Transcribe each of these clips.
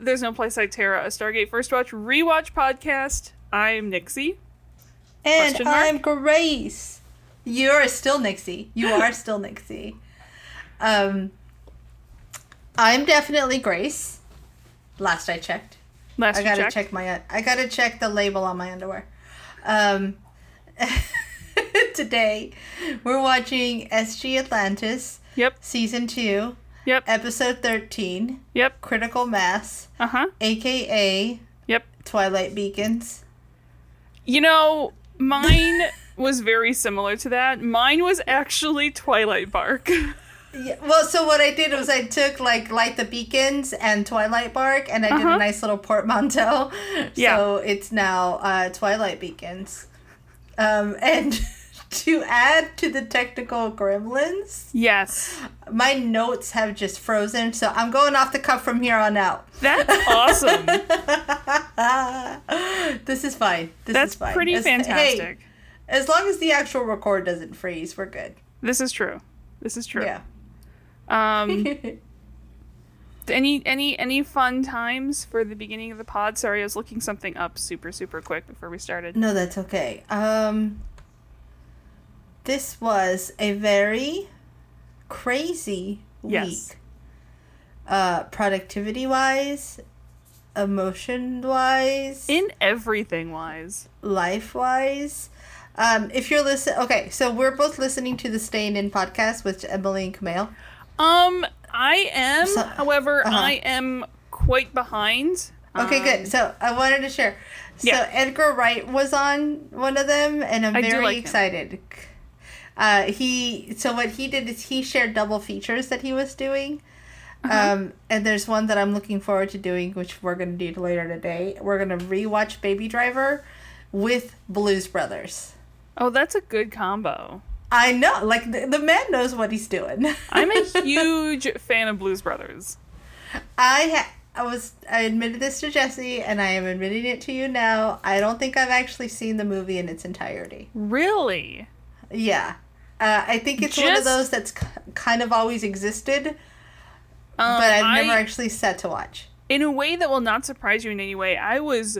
There's No Place Like Terra, a Stargate First Watch rewatch podcast. I'm Nixie. And I'm Grace. You're still Nixie. You are still Nixie. Um, I'm definitely Grace. Last I checked. Last I gotta checked. check my. I gotta check the label on my underwear. Um, today, we're watching SG Atlantis, Yep, season two, yep, episode thirteen, yep. Critical Mass, Uh huh. aka Yep. Twilight Beacons. You know, mine was very similar to that. Mine was actually Twilight Bark. Yeah, well, so what I did was I took like Light the Beacons and Twilight Bark, and I did Uh-huh. a nice little portmanteau. Yeah. So it's now uh, Twilight Beacons. Um, and to add to the technical gremlins, yes, my notes have just frozen, so I'm going off the cuff from here on out. that's awesome. this is fine. This That's is fine. pretty As- hey, fantastic. as long as the actual record doesn't freeze, we're good. This is true. This is true. Yeah. Um, any any any fun times for the beginning of the pod? Sorry, I was looking something up super super quick before we started. No, that's okay. Um, this was a very crazy week. Yes. Uh, productivity wise, emotion wise, In everything wise. life wise. Um, if you're listening, okay, so we're both listening to the Staying In podcast with Emily and Camille. Um, I am. So- however, uh-huh. I am quite behind. Okay, Um, good. So I wanted to share. So Yeah. Edgar Wright was on one of them, and I'm I very like him. Uh, he so what he did is he shared double features that he was doing. Uh-huh. Um, and there's one that I'm looking forward to doing, which we're gonna do later today. We're gonna rewatch Baby Driver with Blues Brothers. Oh, that's a good combo. I know, like the, the man knows what he's doing. I'm a huge fan of Blues Brothers. I ha- I was I admitted this to Jesse, and I am admitting it to you now. I don't think I've actually seen the movie in its entirety. Really? Yeah. Uh, I think it's one of those that's kind of always existed, Um, but I've I- never actually set to watch. in a way that will not surprise you in any way, I was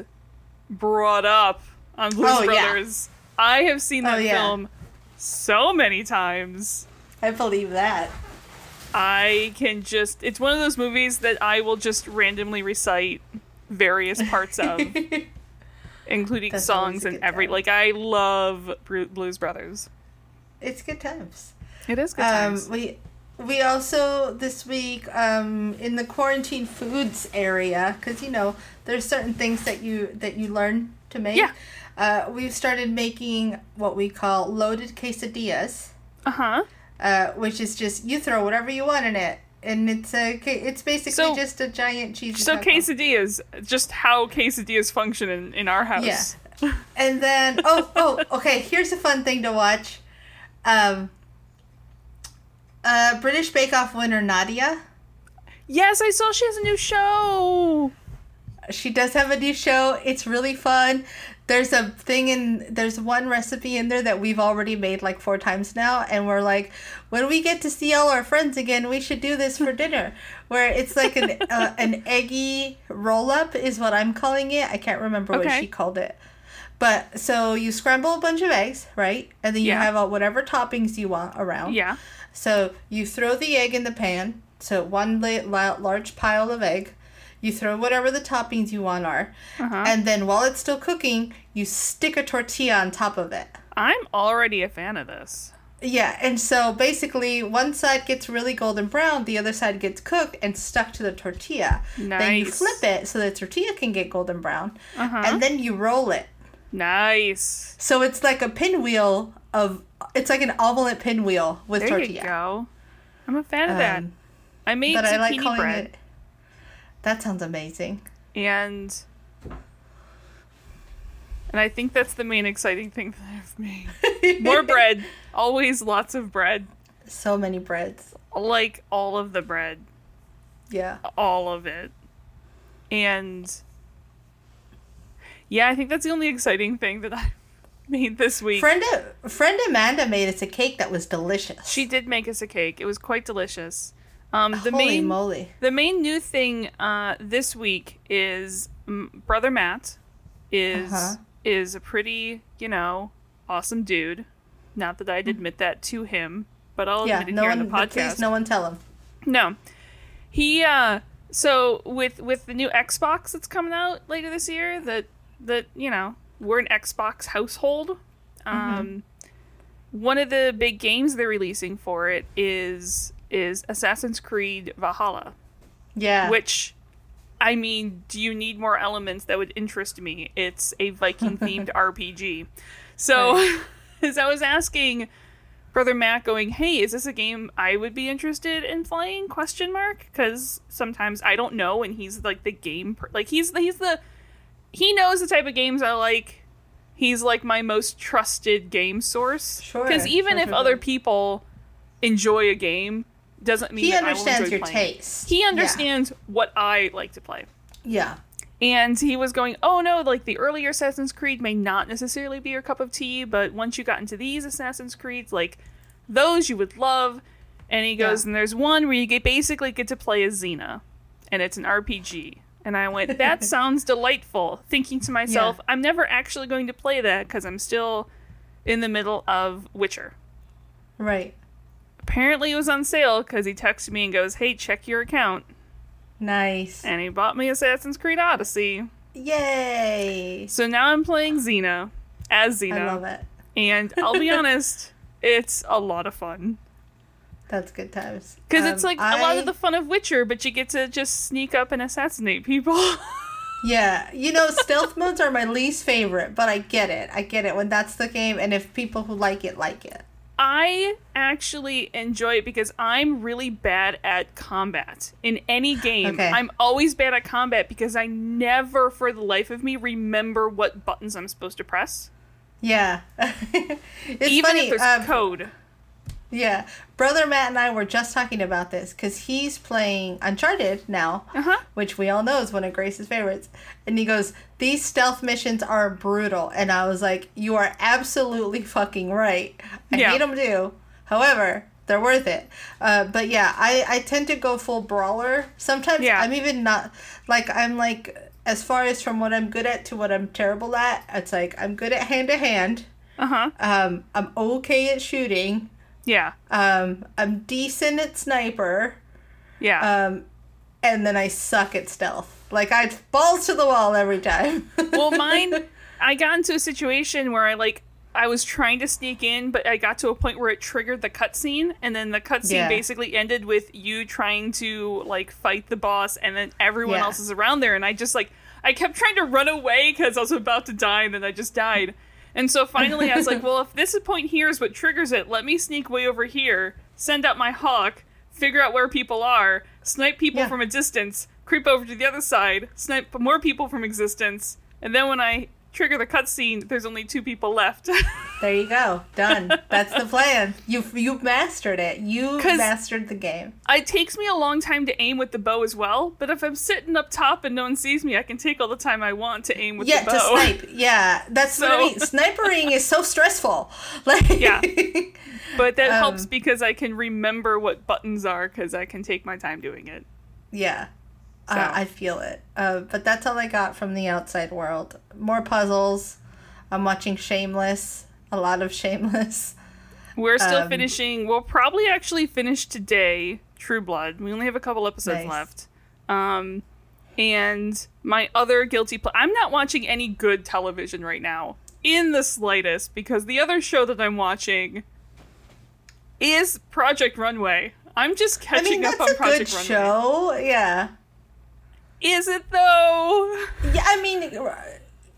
brought up on Blues Oh, yeah. Brothers. I have seen Oh, that yeah. film so many times. I believe that. I can just it's one of those movies that I will just randomly recite various parts of, including That's songs and every time. like I love Blues Brothers. It's good times. It is good Um, times. we we also this week um, in the quarantine foods area because you know there's certain things that you that you learn to make. Yeah. Uh, we've started making what we call loaded quesadillas. Uh-huh. uh, which is just you throw whatever you want in it, and it's a it's basically So- just a giant cheesy. So taco. quesadillas, just how quesadillas function in, in our house. Yeah. and then oh oh okay, here's a fun thing to watch. Um, uh, British Bake Off winner Nadia. Yes, I saw she has a new show. She does have a new show. It's really fun. There's a thing in there's one recipe in there that we've already made like four times now, and we're like, when we get to see all our friends again, we should do this for dinner. Where it's like an uh, an eggy roll up is what I'm calling it. I can't remember what she called it. But so you scramble a bunch of eggs, right? And then you Yeah. have all whatever toppings you want around. Yeah. So you throw the egg in the pan. So one la- la- large pile of egg. You throw whatever the toppings you want are. Uh-huh. And then while it's still cooking, you stick a tortilla on top of it. I'm already a fan of this. Yeah, and so basically one side gets really golden brown, the other side gets cooked and stuck to the tortilla. Nice. Then you flip it so the tortilla can get golden brown. Uh-huh. And then you roll it. Nice. So it's like a pinwheel of it's like an omelet pinwheel with There tortilla. you go. I'm a fan of that. Um, I made but I like zucchini calling bread. it. That sounds amazing. and and I think that's the main exciting thing that I've made. More bread, always lots of bread, So many breads. like all of the bread, Yeah. all of it, and yeah, I think that's the only exciting thing that I made this week. Friend friend Amanda made us a cake that was delicious. She did make us a cake. It was quite delicious. Um, the Holy main moly. the main new thing uh, this week is brother Matt is Uh-huh. is a pretty you know awesome dude. Not that I'd admit that to him, but I'll. Yeah, admit it no here one on the podcast. please no one tell him. No. He uh so with with the new Xbox that's coming out later this year that that you know, we're an Xbox household. Um one of the big games they're releasing for it is is Assassin's Creed Valhalla, Yeah. which I mean, do you need more elements that would interest me? It's a Viking themed RPG. So Right. as I was asking brother Matt going, "Hey, is this a game I would be interested in playing?" question mark cuz sometimes I don't know and he's like the game per- like he's he's the he knows the type of games I like. He's like my most trusted game source Sure, cuz even sure, if sure, other people enjoy a game doesn't mean he that I will understands your playing taste. He Yeah. understands what I like to play. Yeah. And he was going, oh no, like the earlier Assassin's Creed may not necessarily be your cup of tea, but once you got into these Assassin's Creeds, like those you would love. And he goes, Yeah. and there's one where you get basically get to play as Xena, and it's an RPG. And I went, that sounds delightful. Thinking to myself, Yeah. I'm never actually going to play that because I'm still in the middle of Witcher. Right. Apparently, it was on sale because he texted me and goes, hey, check your account. Nice. And he bought me Assassin's Creed Odyssey. Yay. So now I'm playing Xena as Xena. I love it. And I'll be honest, it's a lot of fun. That's good times. Because it's Um, like a lot of the fun of Witcher, but you get to just sneak up and assassinate people. Yeah, you know, stealth modes are my least favorite, but I get it. I get it when that's the game, and if people who like it like it. I actually enjoy it because I'm really bad at combat. In any game, Okay. I'm always bad at combat because I never, for the life of me, remember what buttons I'm supposed to press. Yeah, it's Even funny. if there's um, code. Yeah, brother Matt and I were just talking about this because he's playing Uncharted now, Uh-huh. which we all know is one of Grace's favorites. And he goes, "These stealth missions are brutal," and I was like, "You are absolutely fucking right. I Yeah. hate them too. However." They're worth it, uh, but yeah, I, I tend to go full brawler. Sometimes Yeah. I'm even not like I'm like as far as from what I'm good at to what I'm terrible at. It's like I'm good at hand to hand. Uh huh. Um, I'm okay at shooting. Yeah. Um, I'm decent at sniper. Yeah. Um, and then I suck at stealth. Like I balls to the wall every time. well, mine, I got into a situation where I like I was trying to sneak in, but I got to a point where it triggered the cutscene, and then the cutscene Yeah. basically ended with you trying to like fight the boss, and then everyone Yeah. else is around there, and I just like I kept trying to run away because I was about to die, and then I just died. And so finally, I was like, "Well, if this point here is what triggers it, let me sneak way over here, send out my hawk, figure out where people are, snipe people Yeah. from a distance, creep over to the other side, snipe more people from existence, and then when I trigger the cutscene, there's only two people left. there you go. Done. That's the plan. You you've mastered it. You 'Cause- mastered the game. it takes me a long time to aim with the bow as well, but if I'm sitting up top and no one sees me, I can take all the time I want to aim with Yeah, the bow. Yeah, to snipe. Yeah, that's what I So- mean. Snipering is so stressful. Like Yeah. But that Um, helps because I can remember what buttons are because I can take my time doing it. Yeah. So. Uh, I feel it. Uh, but that's all I got from the outside world. More puzzles. I'm watching Shameless. A lot of Shameless. We're still Um, finishing. We'll probably actually finish today. True Blood. We only have a couple episodes Nice. left. Um, and my other guilty. Ple- I'm not watching any good television right now, in the slightest, because the other show that I'm watching is Project Runway. I'm just catching I mean, up that's on a Project good Runway. show. Yeah. Is it though? Yeah, I mean,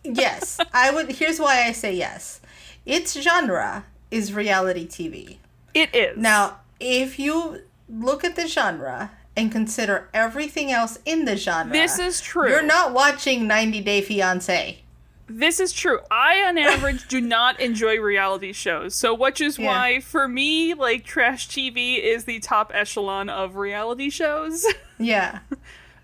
yes. I would. Here's why I say yes. Its genre is reality TV. It is Now, if you look at the genre and consider everything else in the genre, This is true. You're not watching 90 Day Fiance. This is true. I, on average, do not enjoy reality shows. So, which is Yeah. why, for me, like, trash TV is the top echelon of reality shows. Yeah.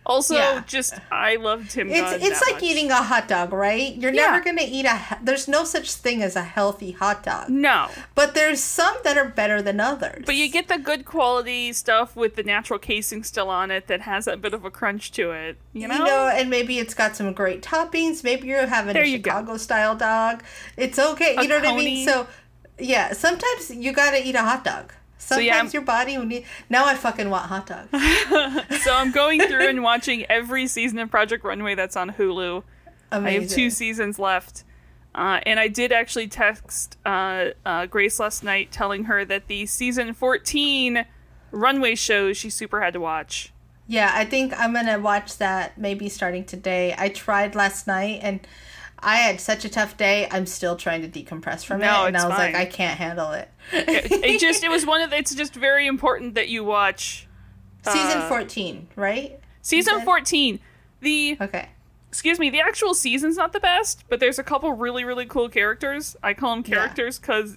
also, Yeah. just, I love Tim It's Gunn it's like much. eating a hot dog, right? You're Yeah. never going to eat a he- there's no such thing as a healthy hot dog. No. But there's some that are better than others. But you get the good quality stuff with the natural casing still on it that has that bit of a crunch to it. You know? You know, and maybe it's got some great toppings. Maybe you're having There a you go. Chicago style dog. It's okay. You A know what I mean? So, yeah, sometimes you gotta eat a hot dog. Sometimes yeah, I'm- your body will need. Now I fucking want hot dogs. so I'm going through and watching every season of Project Runway that's on Hulu. Amazing. I have two seasons left. Uh, and I did actually text uh, uh, Grace last night telling her that the season 14 runway show she super had to watch. Yeah, I think I'm gonna watch that maybe starting today. I tried last night and I had such a tough day. I'm still trying to decompress from No, it, and I was like. I can't handle it. It, it just, it was one of the, it's just very important that you watch Season uh, 14, right? season 14. The, Okay. excuse me, the actual season's not the best, but there's a couple really, really cool characters. I call them characters because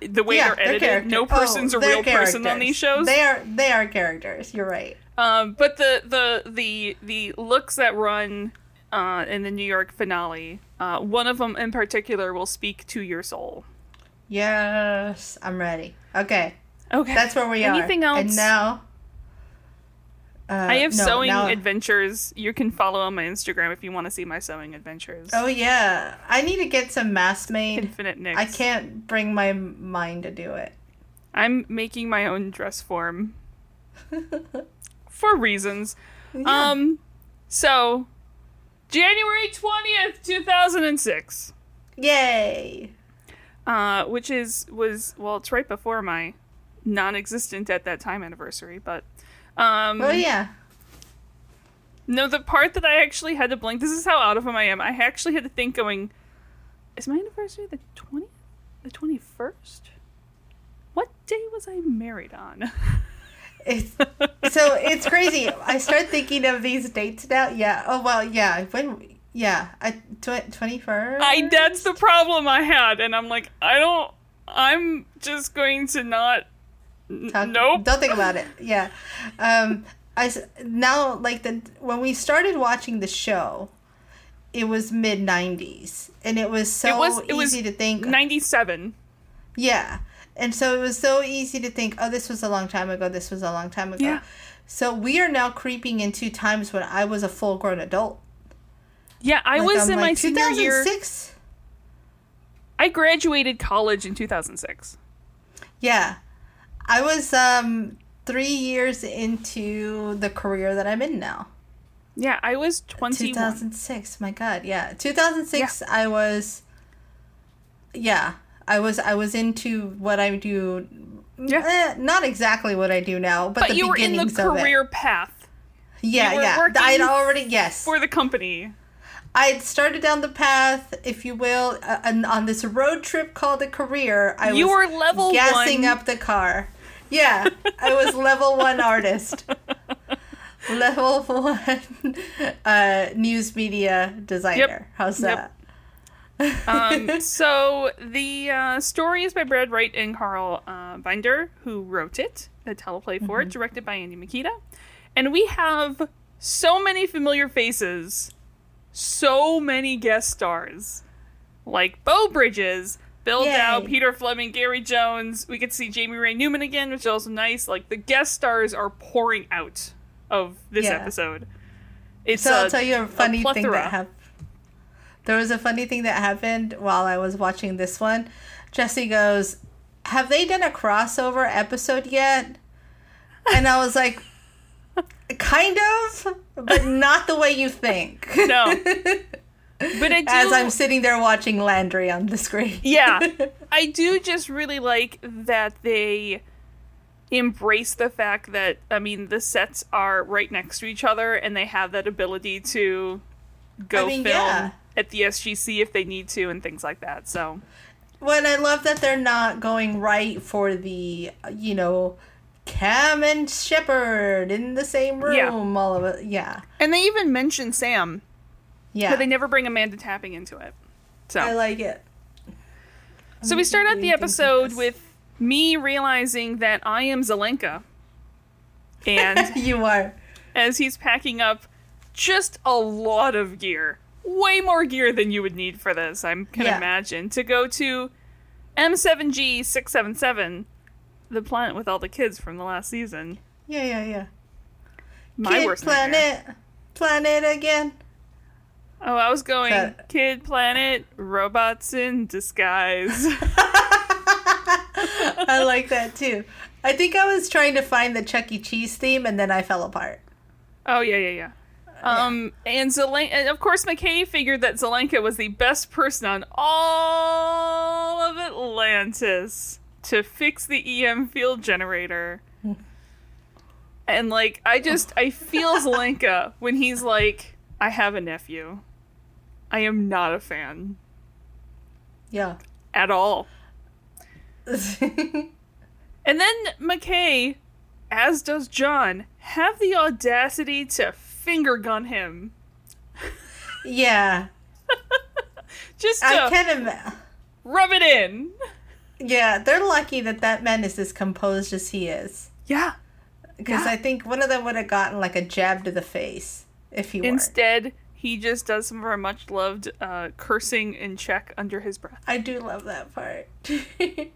the way yeah, they're edited, character- no person's oh, a they're real person on these shows. They are they are characters. You're right. Um, but the the the the looks that run uh, in the New York finale, uh, one of them in particular will speak to your soul. Yes, I'm ready. Okay, Okay, that's where we are. Anything else? And now, uh, I have no, sewing now- adventures. You can follow on my Instagram if you want to see my sewing adventures. Oh yeah, I need to get some masks made. Infinite Nicks. I can't bring my mind to do it. I'm making my own dress form for reasons. Um, so January twentieth, two thousand and six. Yay! uh, which is was well, it's right before my non-existent at that time anniversary, but um, Oh yeah. no, the part that I actually had to blink. This is how out of them I am. I actually had to think, going, is my anniversary the twentieth, the twenty-first? What day was I married on? It's, so it's crazy. I start thinking of these dates now. Yeah. Oh well. Yeah. When? Yeah. I twenty first. I that's the problem I had, and I'm like, I don't. I'm just going to not. n- nope. Don't think about it. Yeah. Um. I now like the when we started watching the show, it was mid '90s, and it was so It was- it was easy to think. Ninety-seven. Yeah. And so it was so easy to think, oh, this was a long time ago. This was a long time ago. Yeah. So we are now creeping into times when I was a full grown adult. Yeah, I Like, was I'm in my like, year. 2006? I graduated college in 2006. Yeah. I was um three years into the career that I'm in now. Yeah, I was 21. 2006. My God, yeah. 2006. I was. Yeah, I was. I was into what I do. Yeah. eh, not exactly what I do now, but, But the you were in the beginnings of it. career path Yeah, yeah. I'd already yes. for the company. I'd started down the path, if you will, uh, and on this road trip called a career. I You was were level gassing one. up the car. Yeah, I was level one artist. Level one uh, news media designer. How's Yep. Um, so the uh, story is by Brad Wright and Carl uh, Binder, who wrote it, a teleplay for Mm-hmm. it, directed by Andy Mikita. And we have so many familiar faces, so many guest stars, like Beau Bridges, Bill Yay. Dow, Peter Fleming, Gary Jones. We get to see Jamie Ray Newman again, which is also nice. Like the guest stars are pouring out of this Yeah. episode. It's So I'll tell you a funny thing plethora. that happened. There was a funny thing that happened while I was watching this one. Jesse goes, "Have they done a crossover episode yet?" And I was like, "Kind of, but not the way you think." No. But I do, As I'm sitting there watching Landry on the screen. yeah, I do just really like that they embrace the fact that I mean the sets are right next to each other and they have that ability to go I mean, film yeah. At the SGC if they need to and things like that. So When I love that they're not going right for the, you know, Cam and Sheppard in the same room. Yeah. All of it. Yeah. And they even mention Sam, Yeah. but they never bring Amanda Tapping into it. So I like it. So we start out the episode with me realizing that I am Zelenka. And you are. as he's packing up just a lot of gear, way more gear than you would need for this, I can Yeah. imagine, to go to M7G677, the planet with all the kids from the last season. Yeah, yeah, yeah. My Kid worst planet. nightmare. Planet again. Oh, I was going That- Kid Planet, robots in disguise. I like that too. I think I was trying to find the Chuck E. Cheese theme and then I fell apart. Oh yeah, yeah, yeah. Um, and Zelenka, and of course, McKay figured that Zelenka was the best person on all of Atlantis to fix the EM field generator. and like, I just, I feel Zelenka when he's like, "I have a nephew. I am not a fan Yeah. at all." And then McKay, as does John, have the audacity to finger gun him. yeah. Just to I can imagine. rub it in. Yeah, they're lucky that that man is as composed as he is. Yeah. Because Yeah. I think one of them would have gotten like a jab to the face if he. Instead, he just does some of our much loved uh, cursing in Czech under his breath. I do love that part.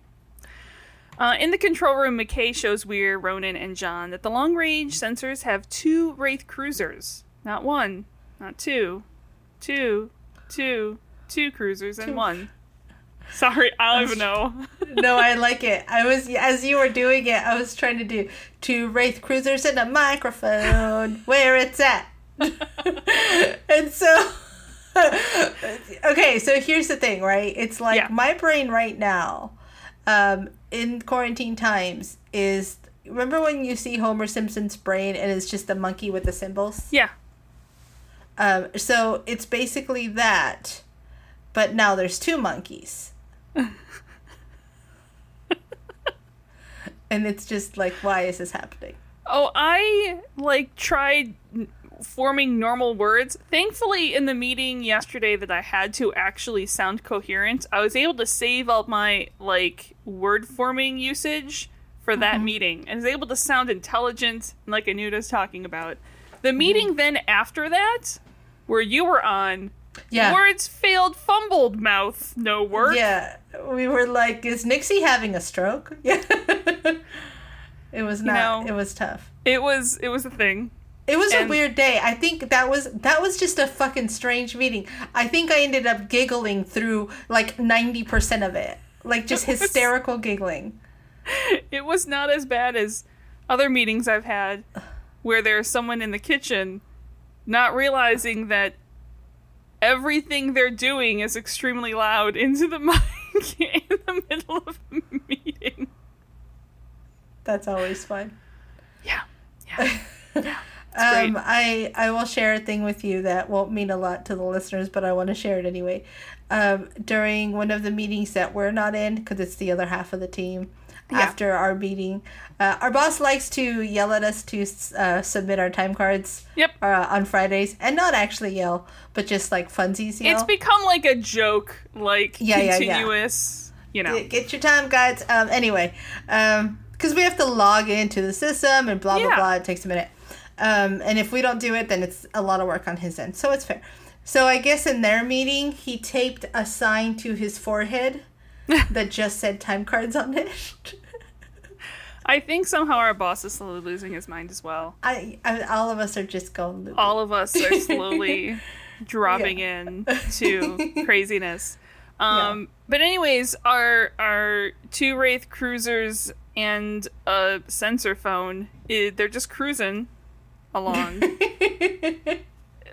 Uh, in the control room, McKay shows Weir, Ronan, and John that the long range sensors have two Wraith cruisers. Not one, not two. Two, two, two cruisers and Two. one. Sorry, I don't even know. no, I like it. I was as you were doing it, I was trying to do two wraith cruisers and a microphone where it's at. and so okay, so here's the thing, right? It's like Yeah. my brain right now, um, in quarantine times is remember when you see Homer Simpson's brain and it's just a monkey with the cymbals? Yeah. Um, so it's basically that, but now there's two monkeys. and it's just like, why is this happening? Oh, I like tried forming normal words. Thankfully, in the meeting yesterday that I had to actually sound coherent, I was able to save all my like word forming usage for that mm-hmm. meeting and was able to sound intelligent and like I knew what I was talking about. The mm-hmm. meeting then after that, where you were on, Yeah. words failed, fumbled, mouth, no work. Yeah, we were like, is Nixie having a stroke? Yeah. it was not. know- it was tough. It was it was a thing. It was a weird day. I think that was that was just a fucking strange meeting. I think I ended up giggling through like ninety percent of it, like just hysterical giggling. it was not as bad as other meetings I've had where there's someone in the kitchen not realizing that everything they're doing is extremely loud into the mic in the middle of a meeting. That's always fun. Yeah. Yeah. yeah. Um. I I will share a thing with you that won't mean a lot to the listeners, but I want to share it anyway. Um, during one of the meetings that we're not in, because it's the other half of the team, Yeah. after our meeting, uh, our boss likes to yell at us to uh, submit our time cards. Yep. Uh, on Fridays, and not actually yell, but just like funsies yell. It's become like a joke, like Yeah, yeah, yeah. continuous, you know. Get- Get your time guides. Um, anyway, um, because we have to log into the system and blah blah Yeah. blah. It takes a minute. Um, and if we don't do it, then it's a lot of work on his end. So it's fair. So I guess in their meeting, he taped a sign to his forehead that just said time cards on it. I think somehow our boss is slowly losing his mind as well. I, I all of us are just going loopy. all of us are slowly dropping in to craziness. Um, But anyways, our our two wraith cruisers and a sensor phone, i they're just cruising along.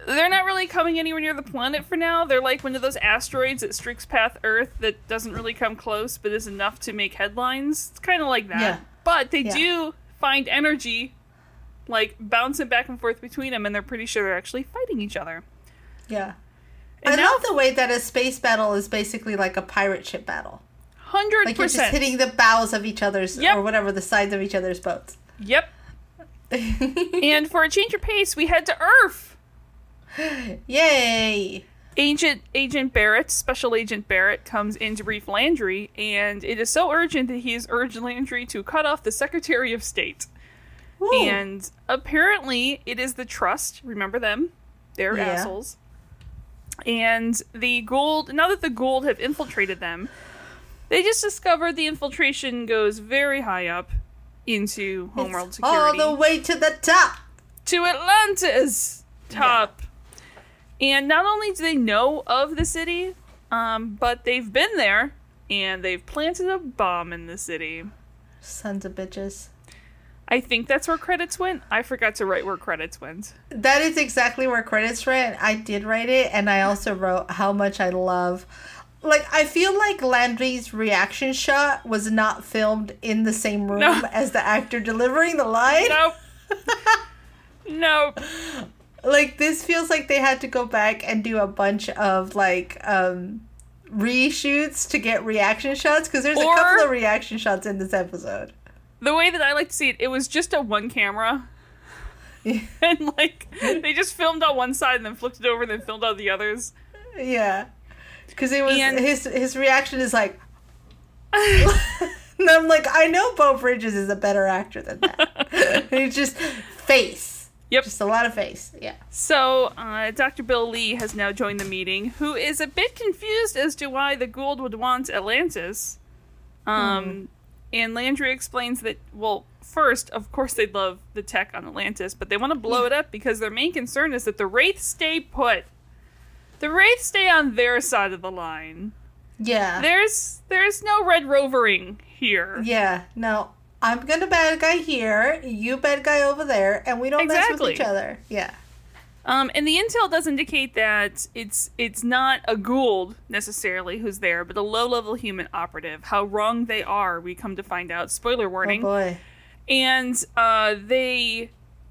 they're not really coming anywhere near the planet for now. They're like one of those asteroids that streaks past Earth that doesn't really come close, but is enough to make headlines. It's kind of like that. Yeah. But they Yeah. do find energy, like bouncing back and forth between them, and they're pretty sure they're actually fighting each other. yeah. And I now- love the way that a space battle is basically like a pirate ship battle. Hundred Like you're just hitting the bows of each other's Yep. or whatever the sides of each other's boats. Yep. and for a change of pace, we head to Earth. Yay! Agent Agent Barrett, Special Agent Barrett, comes in to brief Landry, and it is so urgent that he has urged Landry to cut off the Secretary of State. Woo. And apparently, it is the Trust. Remember them? They're Yeah. assholes. And the Goa'uld, now that the Goa'uld have infiltrated them, they just discovered the infiltration goes very high up into Homeworld It's security all the way to the top. to Atlantis top. And not only do they know of the city, um, but they've been there and they've planted a bomb in the city. Sons of bitches. I think that's where credits went. I forgot to write where credits went. That is exactly where credits went. I did write it, and I also wrote how much I love. Like, I feel like Landry's reaction shot was not filmed in the same room No. as the actor delivering the line. Nope. nope. Like, this feels like they had to go back and do a bunch of, like, um, reshoots to get reaction shots because there's Or- a couple of reaction shots in this episode. The way that I like to see it, it was just a one camera. and like they just filmed on one side and then flipped it over and then filmed on the others. Yeah, because it was And- his his reaction is like, and I'm like, I know Beau Bridges is a better actor than that. He's just face, Yep. just a lot of face. Yeah, So, uh, Dr. Bill Lee has now joined the meeting, who is a bit confused as to why the Goa'uld would want Atlantis. Um, And Landry explains that, well, first, of course, they'd love the tech on Atlantis, but they want to blow it up because their main concern is that the Wraiths stay put. The Wraiths stay on their side of the line. yeah, There's there's no red rovering here. yeah. No, I'm gonna bad guy here, you bad guy over there, and we don't mess with each other. Yeah, Um, and the intel does indicate that it's it's not a Goa'uld necessarily who's there, but a low-level human operative. How wrong they are, we come to find out. Spoiler oh warning. boy, and uh, they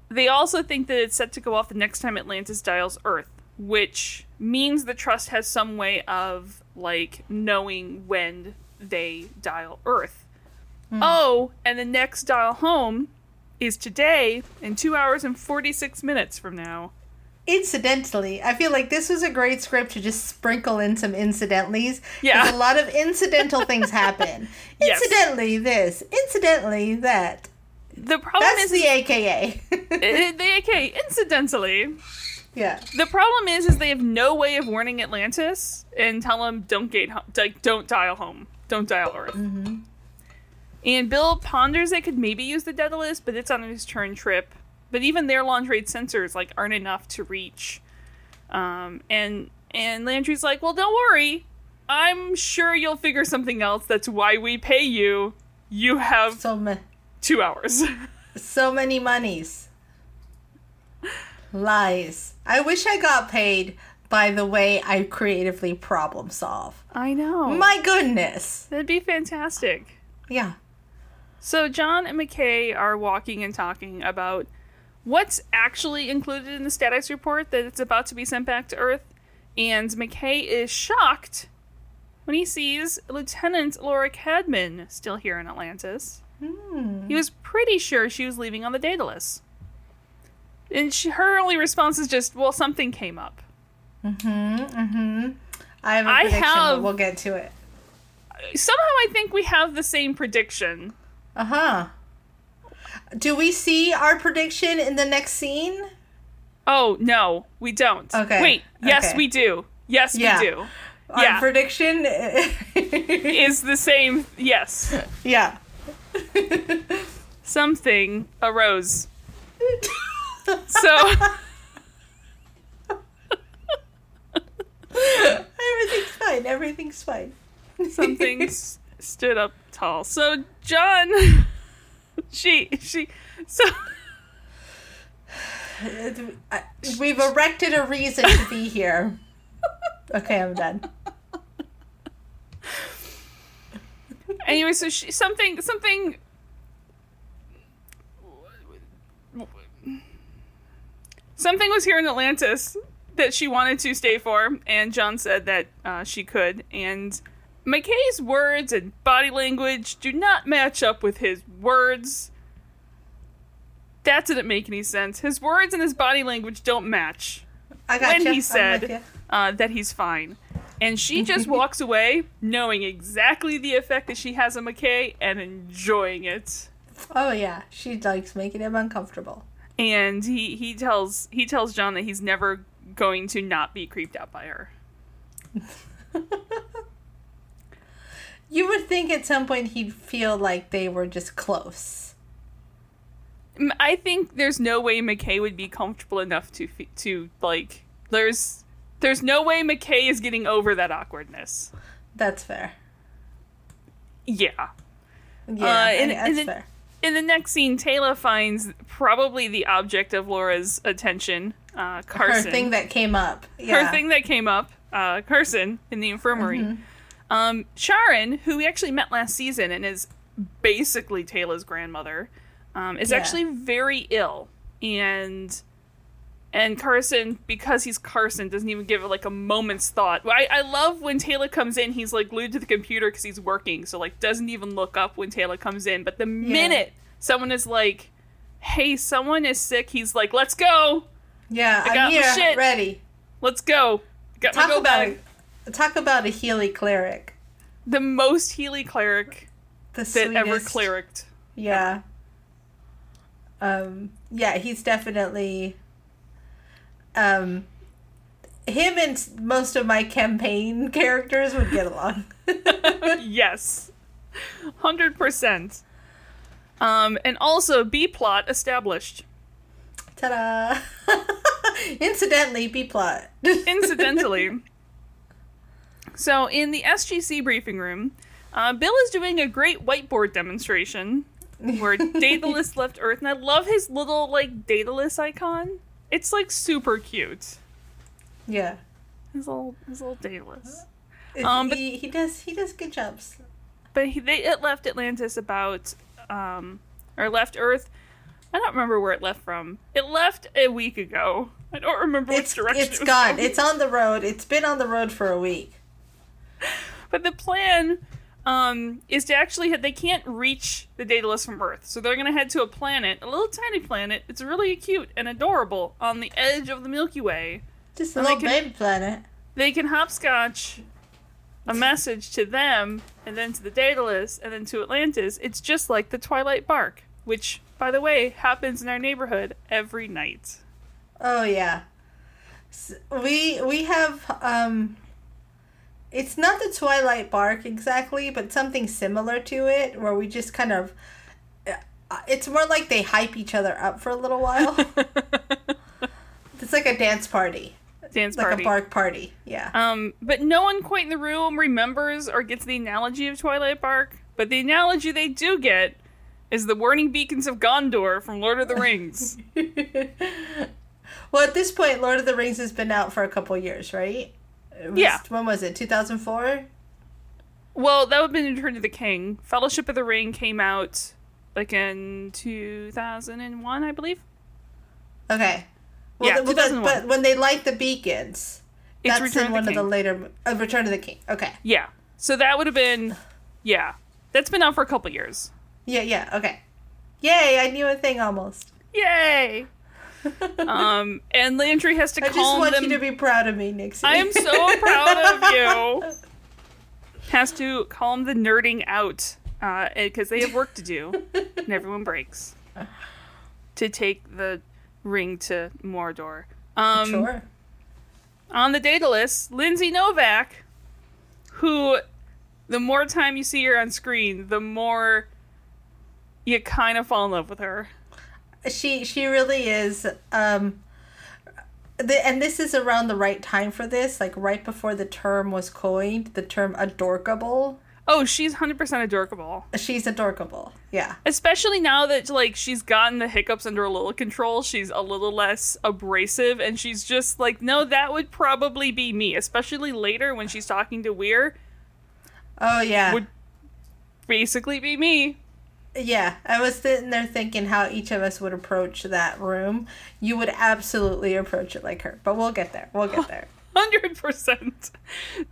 they also think that it's set to go off the next time Atlantis dials Earth, which means the Trust has some way of like knowing when they dial Earth. Hmm. Oh, and the next dial home is today in two hours and forty six minutes from now. Incidentally, I feel like this was a great script to just sprinkle in some incidentallys. Yeah. a lot of incidental things happen. Yes. Incidentally, this. Incidentally, that. The problem That's is the AKA. Uh, the AKA, incidentally yeah. the problem is is they have no way of warning atlantis and tell them don't get home like don't dial home. Don't dial earth. And bill ponders they could maybe use the daedalus but it's on his turn trip. But even their long range sensors like aren't enough to reach. Um and and landry's like well don't worry. I'm sure you'll figure something else. That's why we pay you. You have So ma- two hours. so many monies. Lies. I wish I got paid by the way I creatively problem solve. i know My goodness. that'd be fantastic Yeah. So John and McKay are walking and talking about what's actually included in the status report that it's about to be sent back to Earth, and McKay is shocked when he sees Lieutenant Laura Cadman still here in Atlantis. Hmm. He was pretty sure she was leaving on the Daedalus. And she, her only response is just, well, something came up. Mm-hmm. Mm-hmm. I have a I prediction, have- but we'll get to it. Somehow I think we have the same prediction. Uh huh. Do we see our prediction in the next scene? Oh, no, we don't. Okay, Wait, yes, okay. we do. Yes, Yeah. we do. Our Yeah. prediction. is the same. Yes. yeah. Something arose. So, Everything's fine. Everything's fine. something s- stood up tall. So, John. She. She. So. We've erected a reason to be here. Okay, I'm done. Anyway, so she. Something. Something. Something was here in Atlantis that she wanted to stay for, and John said that uh, she could. And McKay's words and body language do not match up with his words. That didn't make any sense. His words and his body language don't match. I got when you. he said uh, that he's fine. And she just walks away knowing exactly the effect that she has on McKay and enjoying it. "Oh yeah, she likes making him uncomfortable." And he, he tells he tells John that he's never going to not be creeped out by her. You would think at some point he'd feel like they were just close. I think there's no way McKay would be comfortable enough to to like there's there's no way McKay is getting over that awkwardness. That's fair. Yeah. Yeah, Uh, and- that's and then- fair. In the next scene, Taylor finds probably the object of Laura's attention, uh, Her Carson. thing that came up. Yeah. her thing that came up, uh, Carson in the infirmary. Mm-hmm. Um, Sharon, who we actually met last season and is basically Taylor's grandmother, um, is Yeah. actually very ill, and and Carson, because he's Carson, doesn't even give it like a moment's thought. I, I love when Taylor comes in, he's like glued to the computer because he's working, so like doesn't even look up when Taylor comes in. But the minute someone is like, "Hey, someone is sick," he's like, "Let's go, Yeah, got I'm my here, shit. ready. let's go." Got Talk go about bag. talk about a Healy cleric. the most Healy cleric The that sweetest. ever clericed. Yeah. Um. Yeah, he's definitely. Um. Him and most of my campaign characters would get along. yes, hundred percent. Um, and also B plot established. Ta-da! Incidentally, B plot. Incidentally, so in the SGC briefing room, uh, Bill is doing a great whiteboard demonstration where Daedalus left Earth, and I love his little like Daedalus icon. It's like super cute. yeah. His little his little Daedalus. Um, but- he, he does he does good jobs. but he, they it left Atlantis about um or left Earth. I don't remember where it left from. It left a week ago. I don't remember which direction. it's it was gone. going. It's on the road. It's been on the road for a week. But the plan um is to actually they can't reach the Daedalus from Earth, so they're gonna head to a planet, a little tiny planet. It's really cute and adorable on the edge of the Milky Way. Just a little can- baby planet. They can hopscotch a message to them, and then to the Daedalus, and then to Atlantis. It's just like the Twilight Bark, which, by the way, happens in our neighborhood every night. Oh yeah. S- We we have um it's not the Twilight Bark exactly, but something similar to it where we just kind of uh, it's more like they hype each other up for a little while. it's like a dance party. Dance Like party. a bark party. Yeah. Um, but no one quite in the room remembers or gets the analogy of Twilight Bark. But the analogy they do get is the warning beacons of Gondor from Lord of the Rings. well, at this point Lord of the Rings has been out for a couple years, right? Was- Yeah. When was it? 2004? well, that would have been Return of the King. Fellowship of the Ring came out like in 2001, I believe. Okay. Yeah, the- but, 2001. but when they light the beacons, It's that's Return in of one the of the later uh, Return of the King. Okay. Yeah. So that would have been, yeah. That's been out for a couple years. Yeah, yeah, okay. Yay, I knew a thing almost. Yay! Um, and Landry has to I just calm want them. you to be proud of me, Nixie. I am so proud of you. Has to calm the nerding out because they have work to do, and everyone breaks to take the ring to Mordor. Um, Sure. On the Daedalus, Lindsay Novak, who the more time you see her on screen, the more you kind of fall in love with her. She she really is um the, and this is around the right time for this, like right before the term was coined, the term adorkable. Oh, she's 100% adorable. She's adorkable. Yeah. especially now that like she's gotten the hiccups under a little control she's a little less abrasive and she's just like no that would probably be me especially later when she's talking to weir Oh yeah. Would- basically be me Yeah, I was sitting there thinking how each of us would approach that room. You would absolutely approach it like her, but we'll get there. We'll get there. 100%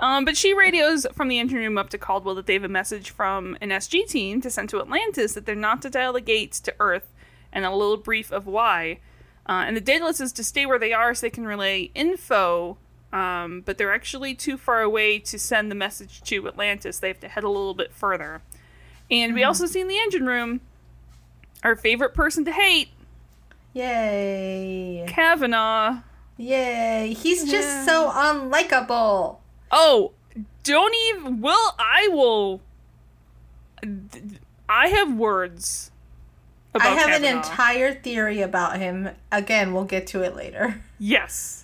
um, but she radios from the engine room up to caldwell that they have a message from an sg team to send to atlantis that they're not to dial the gates to earth and a little brief of why. Uh, and the Daedalus is to stay where they are so they can relay info, um, but they're actually too far away to send the message to Atlantis. They have to head a little bit further. And we also see in the engine room our favorite person to hate, Yay. Kavanaugh. Yay. He's Yeah. just so unlikable. Oh, don't even. Well, I will. I have words. About I have an entire theory about him. Again, we'll get to it later. Yes.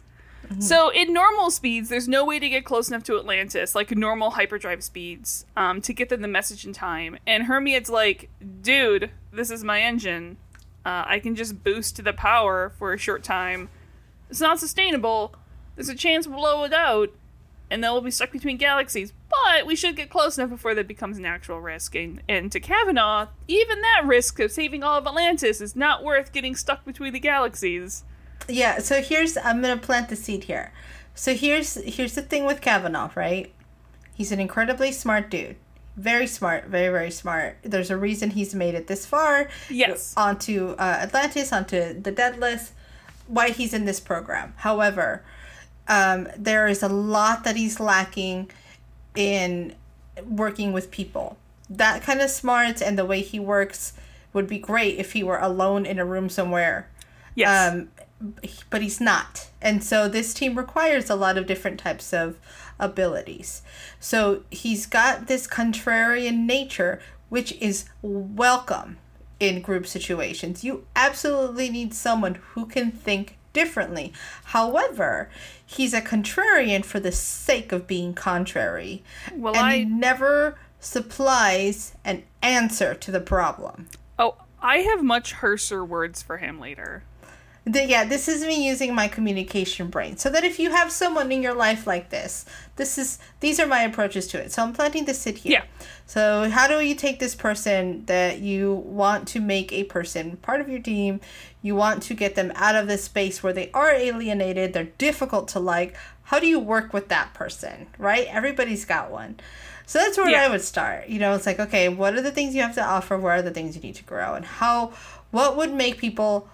So in normal speeds, there's no way to get close enough to Atlantis, like normal hyperdrive speeds, um, to get them the message in time. And Hermiod's like, dude, this is my engine. Uh, I can just boost the power for a short time. It's not sustainable. There's a chance we'll blow it out, and then we'll be stuck between galaxies. But we should get close enough before that becomes an actual risk. And, and to Kavanaugh, even that risk of saving all of Atlantis is not worth getting stuck between the galaxies. Yeah, so here's I'm gonna plant the seed here. So here's here's the thing with Kavanaugh, right? He's an incredibly smart dude. Very smart, very, very smart. There's a reason he's made it this far. Yes. Onto uh, Atlantis, onto the Daedalus, why he's in this program. However, um, there is a lot that he's lacking in working with people. That kind of smarts and the way he works would be great if he were alone in a room somewhere Yes. um, but he's not. And so this team requires a lot of different types of abilities. So he's got this contrarian nature, which is welcome in group situations. You absolutely need someone who can think differently. However, he's a contrarian for the sake of being contrary. Well, and I- he never supplies an answer to the problem. Oh, I have much harsher words for him later. The, yeah, this is me using my communication brain. So that if you have someone in your life like this, this is these are my approaches to it. So I'm planting the seed here. Yeah. So how do you take this person that you want to make a person part of your team? You want to get them out of this space where they are alienated, they're difficult to like. How do you work with that person? Right? Everybody's got one. So that's where Yeah. I would start. You know, it's like, okay, what are the things you have to offer? Where are the things you need to grow? And how what would make people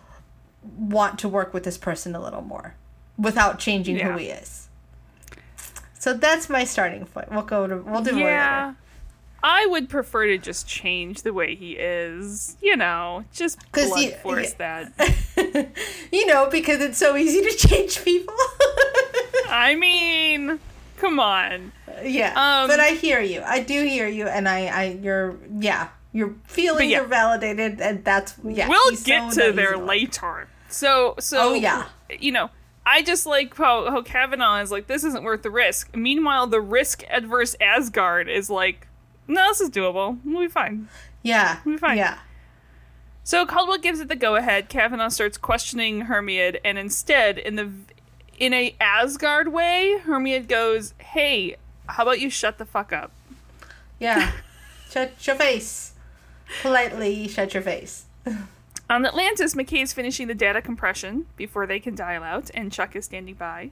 want to work with this person a little more without changing Yeah. who he is. So that's my starting point. We'll go to we'll do more yeah. later. I would prefer to just change the way he is. You know, just you- force yeah. that. you know, because it's so easy to change people. I mean, come on. yeah. Um, but I hear you. I do hear you and I I you're yeah, your feelings yeah. are validated and that's yeah. we'll get so to there easy to like. later. So, so Oh, yeah. you know, I just like how how Kavanaugh is like, this isn't worth the risk. Meanwhile, the risk adverse Asgard is like, no, this is doable. We'll be fine. Yeah. We'll be fine. Yeah. So Caldwell gives it the go ahead. Kavanaugh starts questioning Hermiod, and instead, in the in a Asgard way, Hermiod goes, "Hey, how about you shut the fuck up?" Yeah. shut your face. Politely shut your face. On Atlantis, McKay is finishing the data compression before they can dial out, and Chuck is standing by.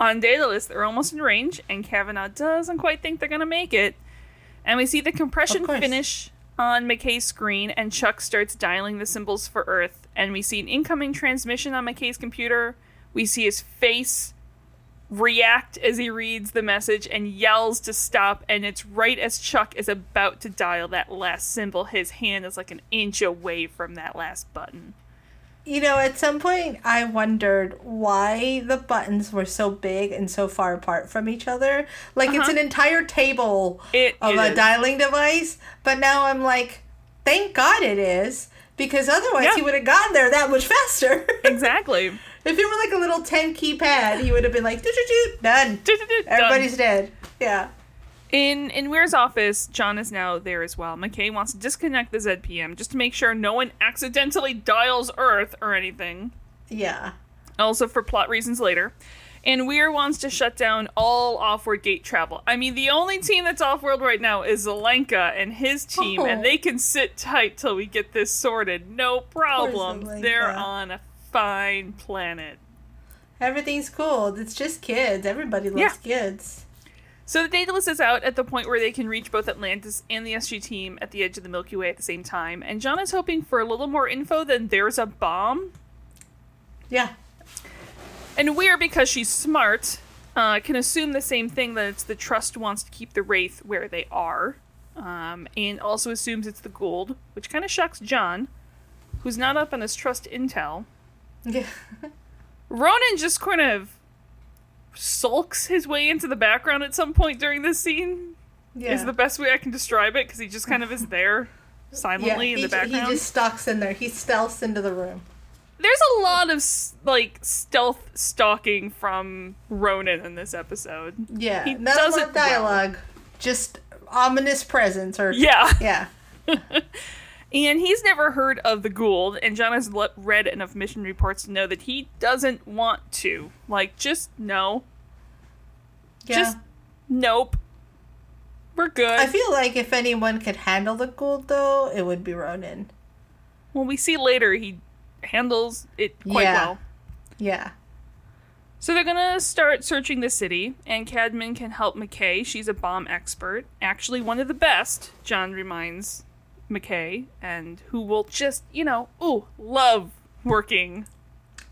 On Daedalus, they're almost in range, and Kavanaugh doesn't quite think they're gonna make it. And we see the compression finish on McKay's screen, and Chuck starts dialing the symbols for Earth. And we see an incoming transmission on McKay's computer. We see his face react as he reads the message and yells to stop. And it's right as Chuck is about to dial that last symbol. His hand is like an inch away from that last button. You know, at some point, I wondered why the buttons were so big and so far apart from each other. Like, it's Uh-huh. an entire table It- of it a dialing device. But now I'm like, thank God it is. Because otherwise, Yeah. he would have gotten there that much faster. Exactly. If it were like a little 10 key pad, he would have been like, doo doo doo, done. Everybody's dead. Yeah. In in Weir's office, John is now there as well. McKay wants to disconnect the ZPM just to make sure no one accidentally dials Earth or anything. Yeah. Also for plot reasons later. And Weir wants to shut down all off-world gate travel. I mean, the only team that's off-world right now is Zelenka and his team, Oh. and they can sit tight till we get this sorted. No problem. They're on a fine planet. Everything's cool. It's just kids. Everybody loves kids. So the Daedalus is out at the point where they can reach both Atlantis and the SG team at the edge of the Milky Way at the same time, and John is hoping for a little more info than there's a bomb. Yeah. And Weir, because she's smart, uh, can assume the same thing that it's the Trust wants to keep the Wraith where they are, um, and also assumes it's the Goa'uld, which kind of shocks John, who's not up on his Trust intel. Yeah. Ronan just kind of sulks his way into the background at some point during this scene. Yeah. Is the best way I can describe it because he just kind of is there yeah. silently in He, the background. he just stalks in there. He stealths into the room. There's a lot of like stealth stalking from Ronan in this episode. Yeah. He Not does a lot it of dialogue. Just ominous presence or Yeah, Yeah. and he's never heard of the Goa'uld, and John has le- read enough mission reports to know that he doesn't want to. Like, just no, Yeah. just nope. We're good. I feel like if anyone could handle the Goa'uld though, it would be Ronan. well, we see later he handles it quite Yeah. well. Yeah. So they're gonna start searching the city, and Cadman can help McKay. She's a bomb expert, actually one of the best. John reminds McKay, and who will just, you know, ooh, love working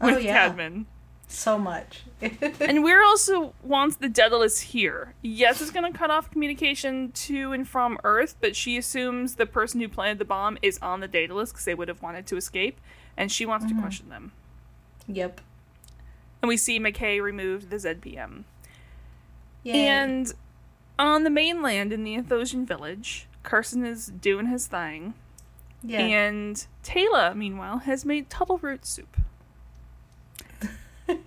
oh, with Oh, yeah. Cadman. So much. And Weir also wants the Daedalus here. Yes, it's gonna cut off communication to and from Earth, but she assumes the person who planted the bomb is on the Daedalus because they would have wanted to escape, and she wants to mm-hmm. question them. yep. And we see McKay remove the ZPM. Yay. And on the mainland in the Athosian village, Carson is doing his thing. yeah. And Teyla, meanwhile, has made Tuttle root soup.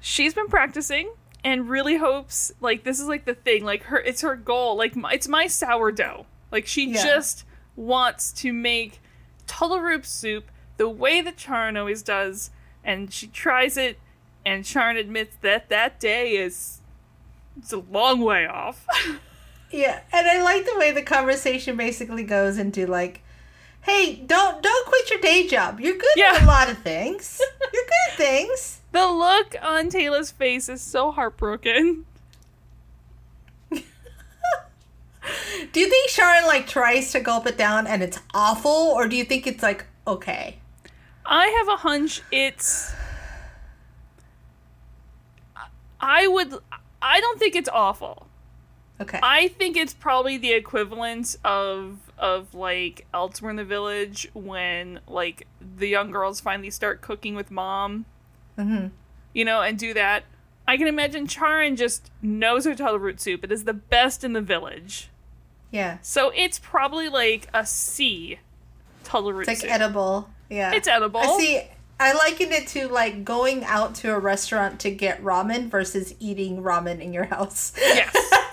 She's been practicing and really hopes like this is like the thing, like her it's her goal, like my, it's my sourdough. Like she Yeah. just wants to make Tuttle root soup the way that Charin always does, and she tries it, and Charin admits that that day is it's a long way off. Yeah, and I like the way the conversation basically goes into like, "Hey, don't don't quit your day job. You're good Yeah. at a lot of things. You're good at things." The look on Teyla's face is so heartbroken. Do you think Charin like tries to gulp it down and it's awful, or do you think it's like okay? I have a hunch it's. I would. I don't think it's awful. Okay. I think it's probably the equivalent of of like elsewhere in the village when like the young girls finally start cooking with mom, mm-hmm. you know, and do that. I can imagine Charin just knows her tuttle root soup. It is the best in the village. Yeah. So it's probably like a C tuttle root It's like soup. edible. Yeah. It's edible. I see. I liken it to like going out to a restaurant to get ramen versus eating ramen in your house. Yes.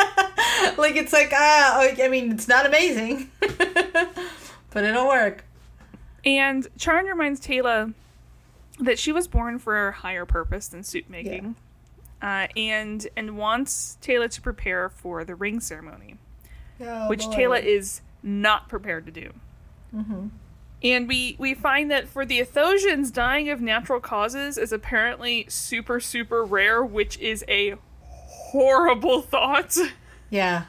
like it's like ah, I mean, it's not amazing, but it'll work. And Charin reminds Teyla that she was born for a higher purpose than suit making, uh, and and wants Teyla to prepare for the ring ceremony, Oh, which boy. Teyla is not prepared to do. Mm-hmm. And we we find that for the Athosians, dying of natural causes is apparently super super rare, which is a horrible thought. Yeah.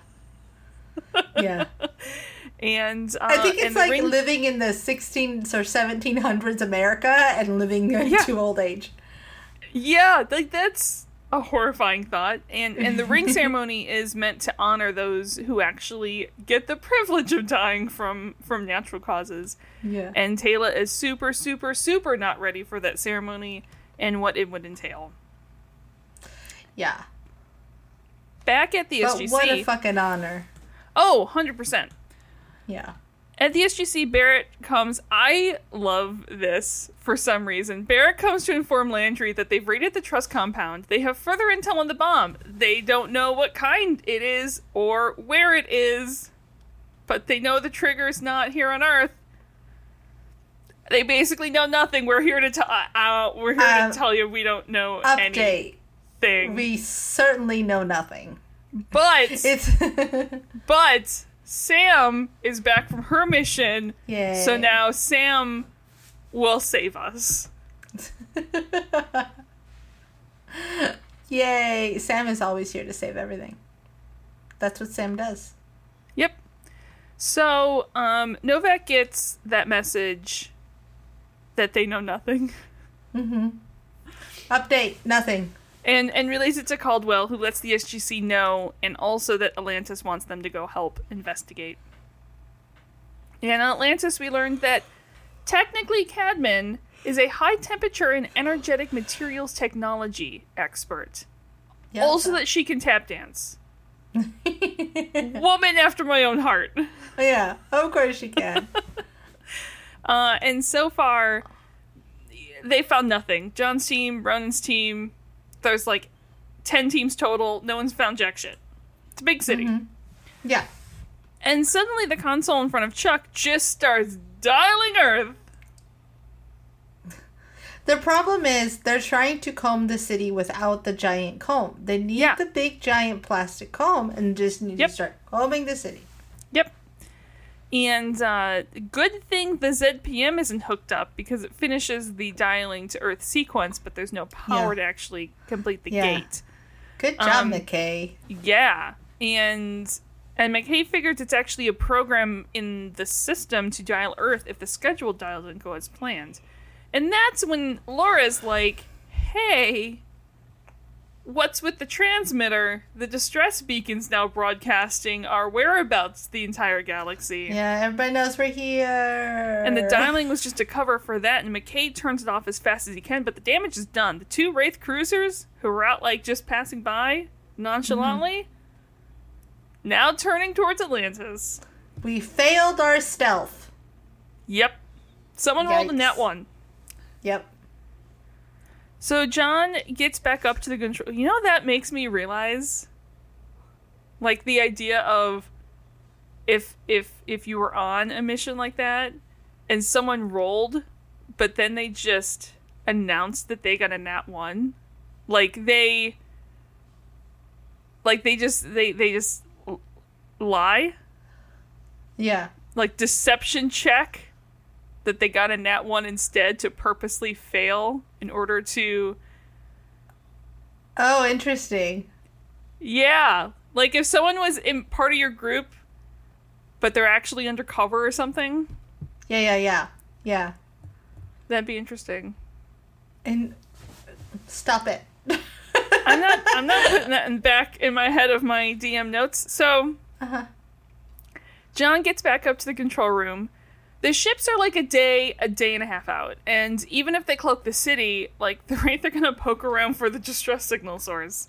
Yeah. And uh, I think it's like ring- living in the 16s or 1700s America and living Yeah. to old age. Yeah, like that's a horrifying thought. And and the ring ceremony is meant to honor those who actually get the privilege of dying from from natural causes. Yeah. And Teyla is super super super not ready for that ceremony and what it would entail. Yeah. Back at the But SGC. what a fucking honor. oh, 100%. Yeah. At the SGC, Barrett comes. I love this for some reason. Barrett comes to inform Landry that they've raided the trust compound. They have further intel on the bomb. They don't know what kind it is or where it is, but they know the trigger's not here on Earth. They basically know nothing. We're here to tell. Uh, we're here Um, to tell you we don't know Update. Anything. We certainly know nothing. but It's But Sam is back from her mission. Yay. So now Sam will save us. Yay. Sam is always here to save everything. that's what Sam does. Yep. So, um, Novak gets that message that they know nothing. Update, nothing. And and relays it to Caldwell, who lets the SGC know, and also that Atlantis wants them to go help investigate. And in Atlantis, we learned that technically Cadman is a high temperature and energetic materials technology expert. Yeah. Also, that she can tap dance. Woman after my own heart. yeah, of course she can. Uh, and so far, they found nothing. John's team, Ronan's team, there's like 10 teams total. No one's found jack shit. It's a big city. Mm-hmm. yeah. And suddenly the console in front of Chuck just starts dialing Earth. The problem is they're trying to comb the city without the giant comb. They need Yeah. the big giant plastic comb and just need Yep. to start combing the city. And uh, good thing the ZPM isn't hooked up because it finishes the dialing to Earth sequence, but there's no power Yeah. to actually complete the Yeah. gate. Good job, Um, McKay. Yeah, and and McKay figures it's actually a program in the system to dial Earth if the scheduled dial didn't go as planned, and that's when Laura's like, "Hey, what's with the transmitter? The distress beacon's now broadcasting our whereabouts the entire galaxy." Yeah, everybody knows we're here. And the dialing was just a cover for that, and McKay turns it off as fast as he can, but the damage is done. The two Wraith cruisers, who were out like just passing by nonchalantly, mm-hmm. now turning towards Atlantis. We failed our stealth. Yep. Someone rolled a Yikes. nat one. Yep. So John gets back up to the control. You know, that makes me realize, like, the idea of if if if you were on a mission like that and someone rolled, but then they just announced that they got a nat one, like they, like they just they they just lie, Yeah. like deception check that they got a nat one instead to purposely fail in order to Oh, interesting. Yeah. Like if someone was in part of your group but they're actually undercover or something, Yeah, yeah, yeah. Yeah. that'd be interesting. And stop it. I'm not I'm not putting that in back in my head of my DM notes. So Uh-huh. John gets back up to the control room. The ships are like a day, a day and a half out, and even if they cloak the city, like the right they're gonna poke around for the distress signal source.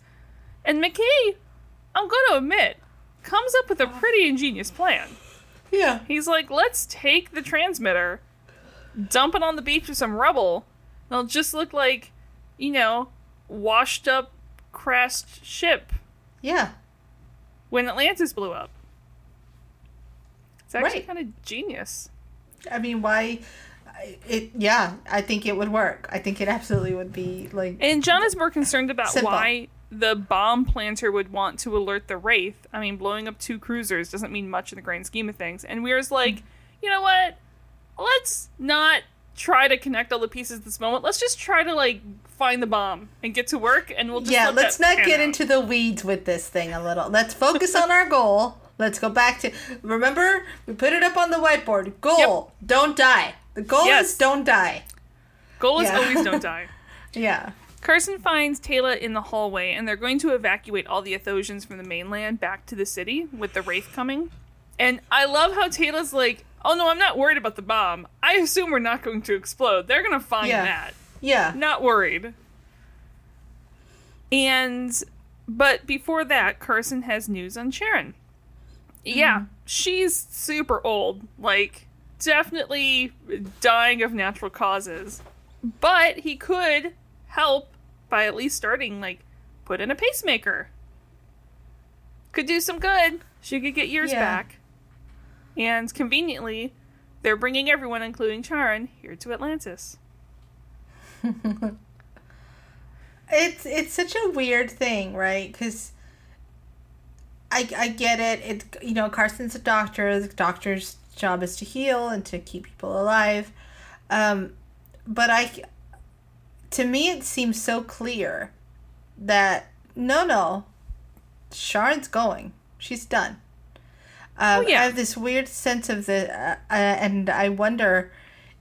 And McKay, I'm gonna admit, comes up with a pretty ingenious plan. Yeah. He's like, let's take the transmitter, dump it on the beach with some rubble. and It'll just look like, you know, washed up, crashed ship Yeah. when Atlantis blew up. It's actually Right. kind of genius. I mean, why? It yeah, I think it would work. I think it absolutely would be like And John is more concerned about Simple. why the bomb planter would want to alert the Wraith. I mean, blowing up two cruisers doesn't mean much in the grand scheme of things. And we Weir's like, mm-hmm. you know what? Let's not try to connect all the pieces this moment. Let's just try to like find the bomb and get to work, and we'll just yeah. let Let's not get out. into the weeds with this thing a little. Let's focus on our goal. Let's go back to remember we put it up on the whiteboard. Goal: don't die. The goal Yes. is don't die. Goal is Yeah. always don't die. Yeah. Carson finds Teyla in the hallway, and they're going to evacuate all the Athosians from the mainland back to the city with the Wraith coming. And I love how Teyla's like, oh no, I'm not worried about the bomb. I assume we're not going to explode. They're going to find Yeah. that. Yeah. Not worried. And, but before that, Carson has news on Charin. Yeah, mm-hmm. she's super old. Like, definitely dying of natural causes. But he could help by at least starting, like, put in a pacemaker. Could do some good. She could get years Yeah. back. And conveniently, they're bringing everyone, including Charin, here to Atlantis. It's it's such a weird thing, right? Because I I get it. It you know Carson's a doctor. The doctor's job is to heal and to keep people alive. Um, but I, to me, it seems so clear that no, no, Charin's going. She's done. Um, Oh, yeah. I have this weird sense of the, uh, uh, and I wonder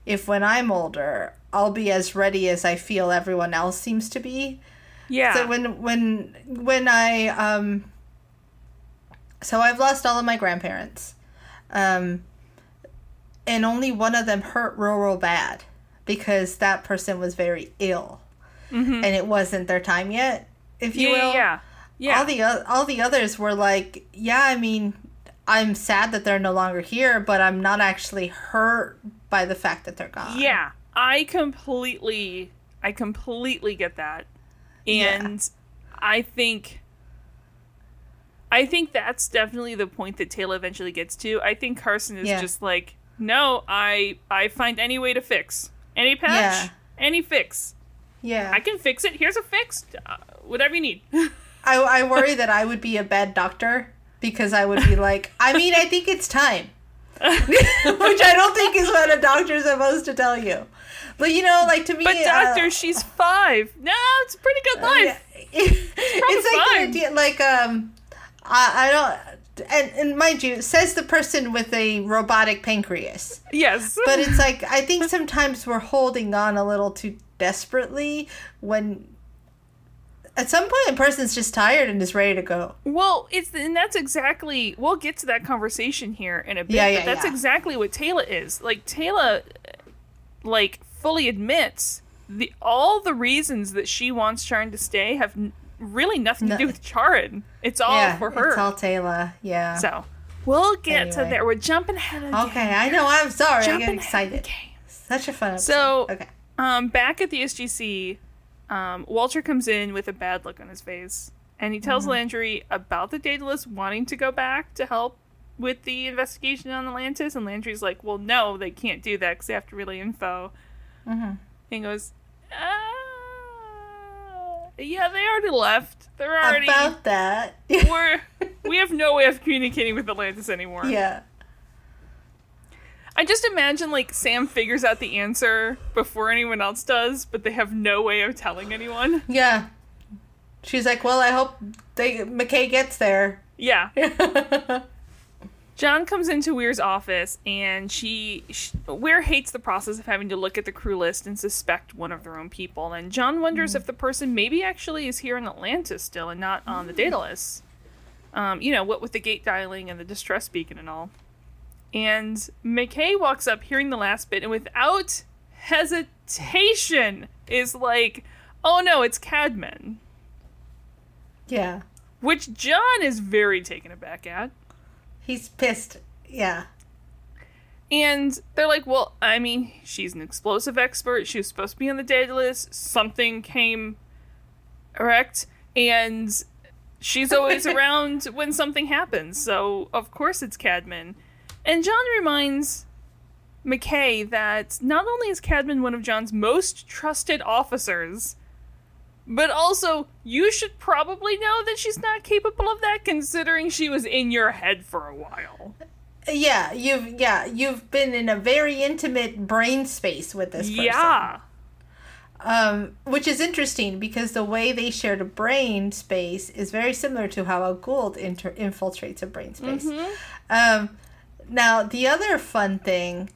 if when I'm older, I'll be as ready as I feel everyone else seems to be. Yeah. So when when when I um so I've lost all of my grandparents. Um and only one of them hurt real real bad because that person was very ill. And it wasn't their time yet, if you Mm-hmm. yeah, will. yeah. Yeah. All the all the others were like, yeah, I mean, I'm sad that they're no longer here, but I'm not actually hurt by the fact that they're gone. Yeah, I completely, I completely get that, and I think, I think that's definitely the point that Teyla eventually gets to. I think Carson is Yeah. just like, no, I, I find any way to fix any patch, Yeah. any fix. Yeah. I can fix it. Here's a fix. Uh, whatever you need. I, I worry that I would be a bad doctor because I would be like, I mean, I think it's time. Which I don't think is what a doctor's supposed to tell you. But you know, like to me, but uh, doctor, she's five. No, it's a pretty good life. yeah. it's like the idea, like um, I, I don't, and, and mind you, says the person with a robotic pancreas. Yes, But it's like I think sometimes we're holding on a little too desperately when. At some point, a person's just tired and is ready to go. Well, it's and that's exactly we'll get to that conversation here in a bit. Yeah, yeah, but that's yeah. exactly what Teyla is. Like Teyla like fully admits the all the reasons that she wants Charin to stay have really nothing to do with Charin. It's all yeah, for her. It's all Teyla. Yeah. so we'll get to there. We're jumping ahead again. okay, I know. I'm sorry. I Jumping get ahead excited. Such a fun episode. So- okay. Um, back at the SGC, um, Walter comes in with a bad look on his face, and he tells Landry about the Daedalus wanting to go back to help with the investigation on Atlantis, and Landry's like, "Well, no, they can't do that because they have to relay info." And he goes, uh, "Yeah, they already left. They're already About that. we're we have no way of communicating with Atlantis anymore." yeah. I just imagine like Sam figures out the answer before anyone else does, but they have no way of telling anyone. Yeah. She's like, well, I hope they McKay gets there. Yeah. John comes into Weir's office and she, sh Weir hates the process of having to look at the crew list and suspect one of their own people. And John wonders if the person maybe actually is here in Atlantis still and not on the Daedalus. Um, you know, what with the gate dialing and the distress beacon and all. And McKay walks up hearing the last bit and without hesitation is like, oh no, it's Cadman. yeah. Which John is very taken aback at. He's pissed. Yeah. And they're like, well, I mean, she's an explosive expert. She was supposed to be on the Daedalus. Something came erect, and she's always around when something happens. So, of course, it's Cadman. And John reminds McKay that not only is Cadman one of John's most trusted officers, but also you should probably know that she's not capable of that considering she was in your head for a while. Yeah, you've yeah, you've been in a very intimate brain space with this person. Yeah. Um, which is interesting because the way they shared a brain space is very similar to how a Goa'uld inter- infiltrates a brain space. Um, now, the other fun thing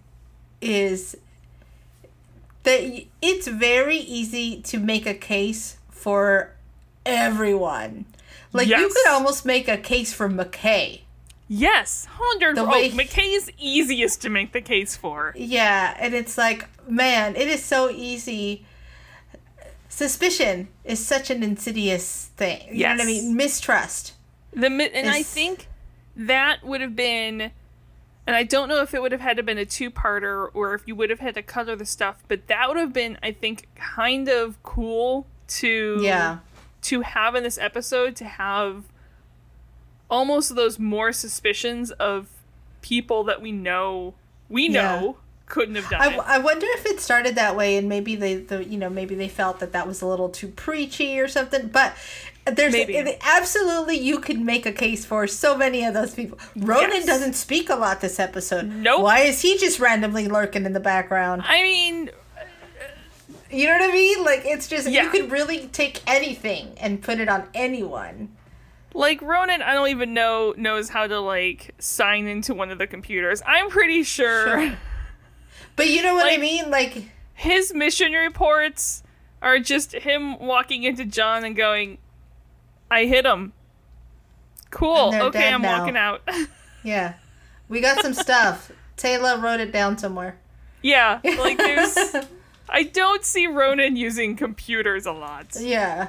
is that it's very easy to make a case for everyone. Like you could almost make a case for McKay. Yes, hundred. Oh, way- McKay is easiest to make the case for. Yeah, and it's like, man, it is so easy. Suspicion is such an insidious thing. You know what I mean? Mistrust. The mi- and I think that would have been, and I don't know if it would have had to been a two-parter or if you would have had to color the stuff, but that would have been, I think, kind of cool to Yeah. to have in this episode to have almost those more suspicions of people that we know we know couldn't have done I, it. I wonder if it started that way and maybe they the you know maybe they felt that that was a little too preachy or something but there's it- absolutely you could make a case for so many of those people ronan Yes. doesn't speak a lot this episode Nope. why is he just randomly lurking in the background I mean, you know what i mean like it's just Yeah. you could really take anything and put it on anyone Like Ronan, I don't even know knows how to like sign into one of the computers. I'm pretty sure, Sure. But you know what I mean? Like, his mission reports are just him walking into John and going, "I hit him." Cool. Okay, I'm now. walking out. yeah, we got some stuff. Teyla wrote it down somewhere. yeah, like there's. I don't see Ronan using computers a lot. Yeah.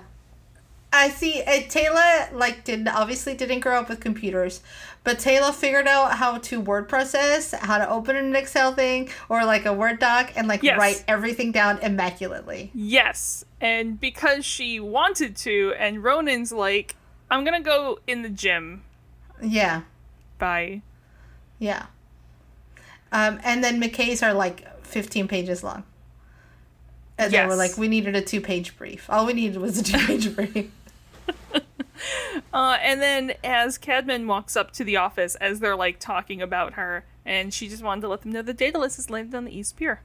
I see. Uh, Teyla like didn't obviously didn't grow up with computers, but Teyla figured out how to word process, how to open an Excel thing or like a Word doc, and like Yes. write everything down immaculately. Yes, and because she wanted to, and Ronan's like, "I'm gonna go in the gym." Yeah, Bye. yeah. Um, and then McKay's are like fifteen pages long. And they were like, we needed a two page brief. All we needed was a two page brief. Uh, and then as Cadman walks up to the office, as they're like talking about her, and she just wanted to let them know the Daedalus has landed on the East Pier.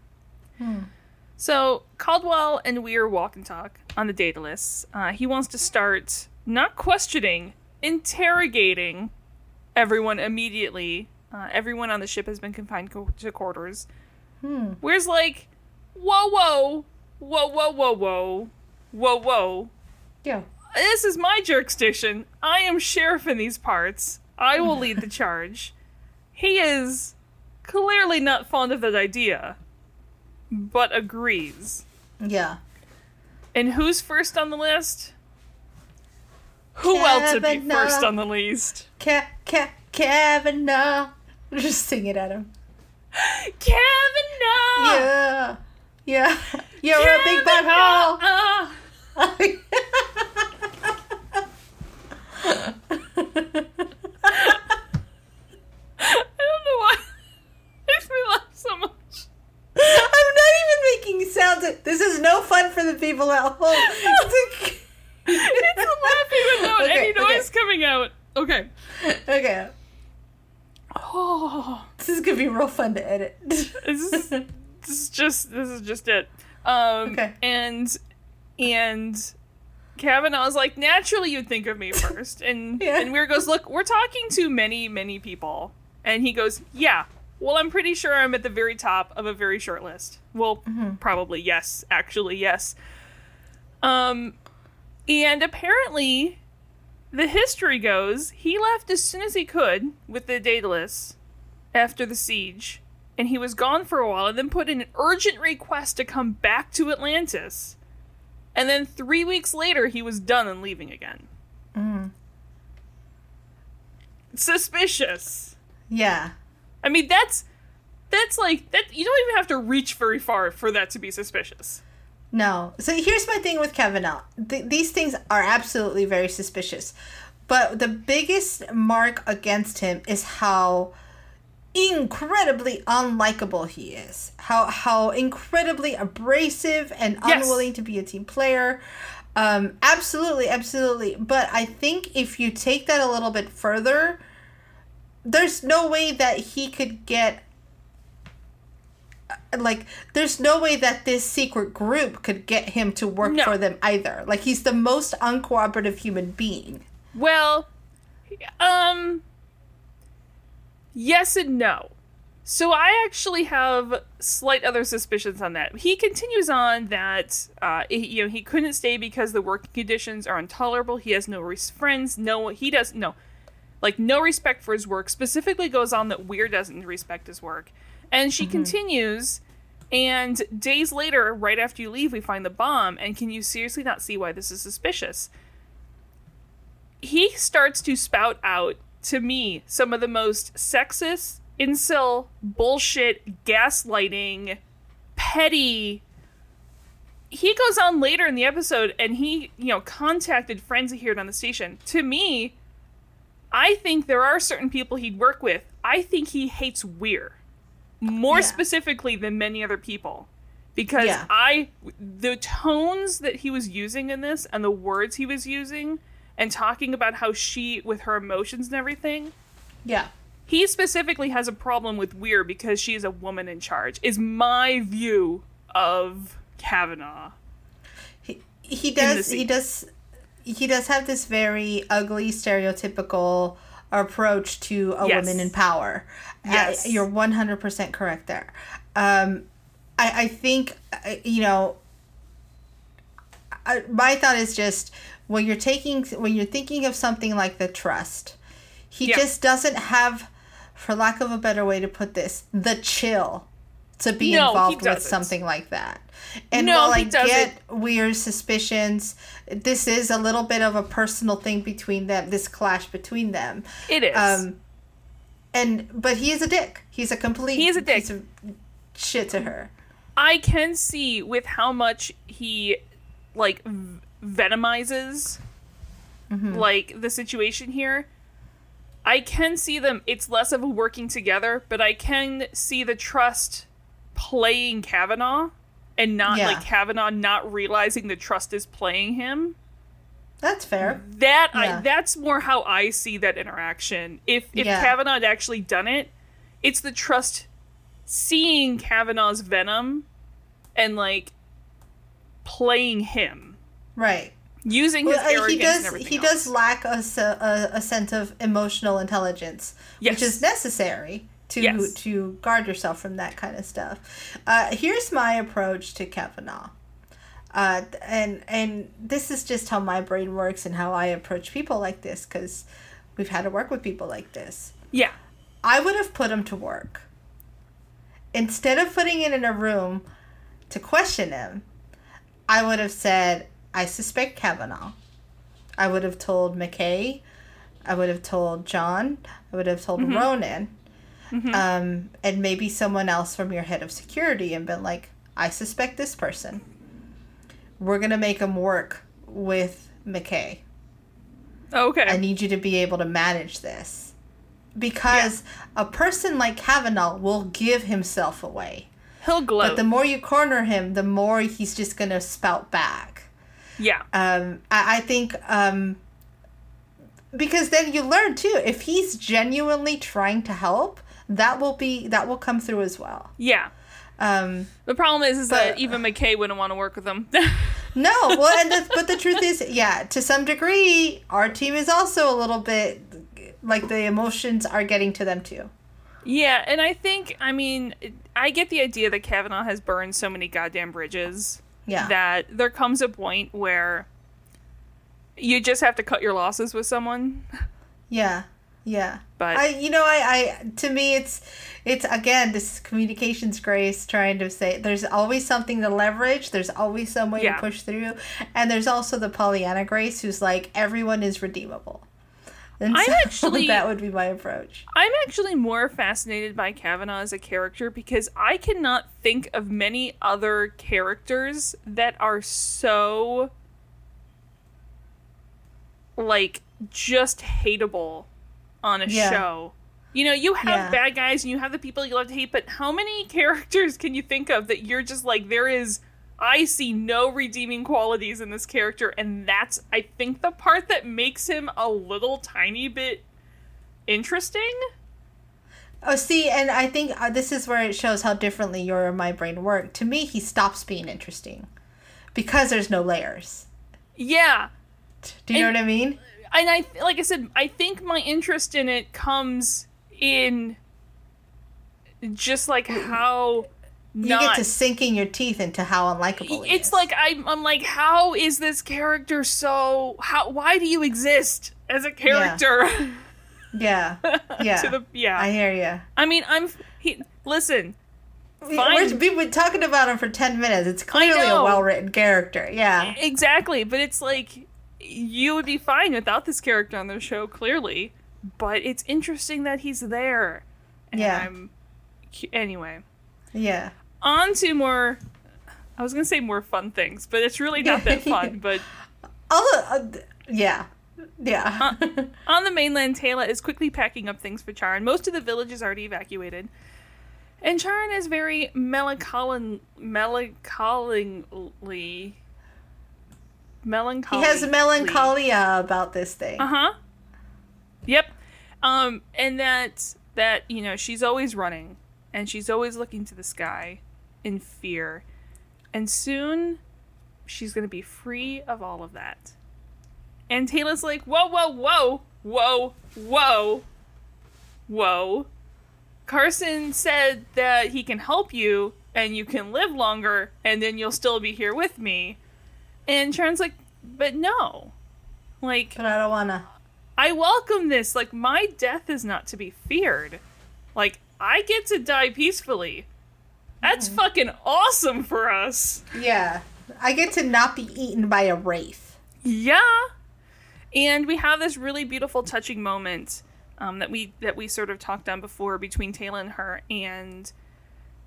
So Caldwell and Weir walk and talk on the Daedalus. Uh, he wants to start not questioning, interrogating everyone immediately. Uh, everyone on the ship has been confined co- to quarters. Weir's like, whoa, whoa, whoa, whoa, whoa, whoa, whoa, whoa Yeah. this is my jurisdiction. I am sheriff in these parts. I will lead the charge. He is clearly not fond of that idea, but agrees. Yeah. And who's first on the list? Who else would be first on the list? Ca- Ca- Kavanaugh. Just sing it at him. Kavanaugh! Yeah. Yeah. You're a big butthole. Ah! I don't know why. It makes me laugh so much. I'm not even making sounds. This is no fun for the people at home. It's It's laughing without Okay, any noise coming out. Okay. okay. Oh, This is gonna be real fun to edit. this is, this is just this is just it. Um, Okay. And and Kavanaugh's like, naturally you'd think of me first, and Yeah. and Weir goes, look, we're talking to many many people, and he goes, yeah. Well, I'm pretty sure I'm at the very top of a very short list. Well, Mm-hmm. probably yes. Actually, yes. Um, and apparently, the history goes he left as soon as he could with the Daedalus after the siege, and he was gone for a while, and then put in an urgent request to come back to Atlantis. And then three weeks later, he was done and leaving again. Mm. Suspicious. yeah. I mean, that's that's like that. You don't even have to reach very far for that to be suspicious. No. So here's my thing with Kavanaugh. Th- these things are absolutely very suspicious. But the biggest mark against him is how incredibly unlikable he is. How how incredibly abrasive and Yes. unwilling to be a team player. Um absolutely, absolutely. But I think if you take that a little bit further, there's no way that he could get like there's no way that this secret group could get him to work No. for them either like he's the most uncooperative human being Well, um, yes and no. So I actually have slight other suspicions on that. He continues on that uh, he, you know he couldn't stay because the working conditions are intolerable. He has no res- friends. No, he doesn't. no, like no respect for his work. Specifically, goes on that Weir doesn't respect his work, and she continues. And days later, right after you leave, we find the bomb. And can you seriously not see why this is suspicious? he starts to spout out to me some of the most sexist, incel, bullshit, gaslighting, petty. He goes on later in the episode and he, you know, contacted friends he heard on the station. To me, I think there are certain people he'd work with. I think he hates Weir more Yeah. specifically than many other people because Yeah. I the tones that he was using in this and the words he was using and talking about how she with her emotions and everything yeah he specifically has a problem with Weir because she is a woman in charge is my view of Kavanaugh he, he does he does he does have this very ugly, stereotypical approach to a Yes. woman in power. Yes. you're one hundred percent correct there. Um, I I think uh, you know. I, my thought is just when you're taking when you're thinking of something like the trust, he Yeah. just doesn't have, for lack of a better way to put this, the chill to be No, involved with something like that. And No, while I get weird suspicions, this is a little bit of a personal thing between them. This clash between them. It is. Um, and but he is a dick. He's a complete. He is a dick. piece of shit to her. I can see with how much he like v- venomizes Mm-hmm. like the situation here. I can see them it's less of a working together, but I can see the trust playing Kavanaugh and not Yeah. like Kavanaugh not realizing the trust is playing him. That's fair. That Yeah. I that's more how I see that interaction. If if Yeah. Kavanaugh had actually done it, it's the trust seeing Kavanaugh's venom and like playing him, Right. using his Well, uh, arrogance he and does. He else. does lack a, a, a sense of emotional intelligence, Yes. which is necessary to Yes. to guard yourself from that kind of stuff. Uh, here's my approach to Kavanaugh, uh, and and this is just how my brain works and how I approach people like this because we've had to work with people like this. Yeah. I would have put him to work. Instead of putting it in a room to question him, I would have said, I suspect Kavanaugh. I would have told McKay. I would have told John. I would have told Ronan. Um, and maybe someone else from your head of security and been like, I suspect this person. We're going to make him work with McKay. Okay. I need you to be able to manage this. Because a person like Kavanaugh will give himself away. He'll gloat. But the more you corner him, the more he's just going to spout back. yeah. Um, I, I think um, because then you learn too. If he's genuinely trying to help, that will be that will come through as well. Yeah. Um, The problem is, is that even McKay wouldn't want to work with him. no, well, and the, but the truth is, yeah, to some degree, our team is also a little bit like the emotions are getting to them too. Yeah, and I think, I mean, I get the idea that Kavanaugh has burned so many goddamn bridges Yeah. that there comes a point where you just have to cut your losses with someone. Yeah. Yeah. But- I you know I I to me it's it's again this communications grace trying to say there's always something to leverage, there's always some way Yeah. to push through, and there's also the Pollyanna grace who's like everyone is redeemable. And I'm so actually- that would be my approach. I'm actually more fascinated by Kavanaugh as a character because I cannot think of many other characters that are so like just hateable on a Yeah. show. You know, you have Yeah. bad guys and you have the people you love to hate, but how many characters can you think of that you're just like there is I see no redeeming qualities in this character and that's I think the part that makes him a little tiny bit interesting. Oh, see, and I think uh, this is where it shows how differently your and my brain work. To me, he stops being interesting because there's no layers. Yeah. Do you And- know what I mean? And I like I said, I think my interest in it comes in just like how You not get to sinking your teeth into how unlikable he is. it's is. like I'm, I'm like how is this character so how why do you exist as a character yeah, yeah. to the yeah I hear you. I mean i'm he, listen Fine. We're, we've been talking about him for 10 minutes. It's clearly a well written character. Yeah. exactly but it's like you would be fine without this character on the show clearly but it's interesting that he's there and Yeah. I'm, anyway Yeah. On to more i was gonna say more fun things but it's really not that fun but uh, yeah. Yeah. On the mainland, Teyla is quickly packing up things for Charin. Most of the village is already evacuated. And Charin is very melancholy. Melancholy. he has melancholia about this thing. Uh huh. Yep. Um, and that that you know she's always running, and she's always looking to the sky, in fear, and soon, she's gonna be free of all of that. And Taylor's like, whoa, whoa, whoa, whoa, whoa, whoa. Carson said that he can help you and you can live longer and then you'll still be here with me. And Sharon's like, but no. Like, But I don't wanna. I welcome this. Like, my death is not to be feared. Like, I get to die peacefully. That's fucking awesome for us. Yeah. I get to not be eaten by a wraith. Yeah. And we have this really beautiful, touching moment um, that we that we sort of talked on before between Teyla and her, and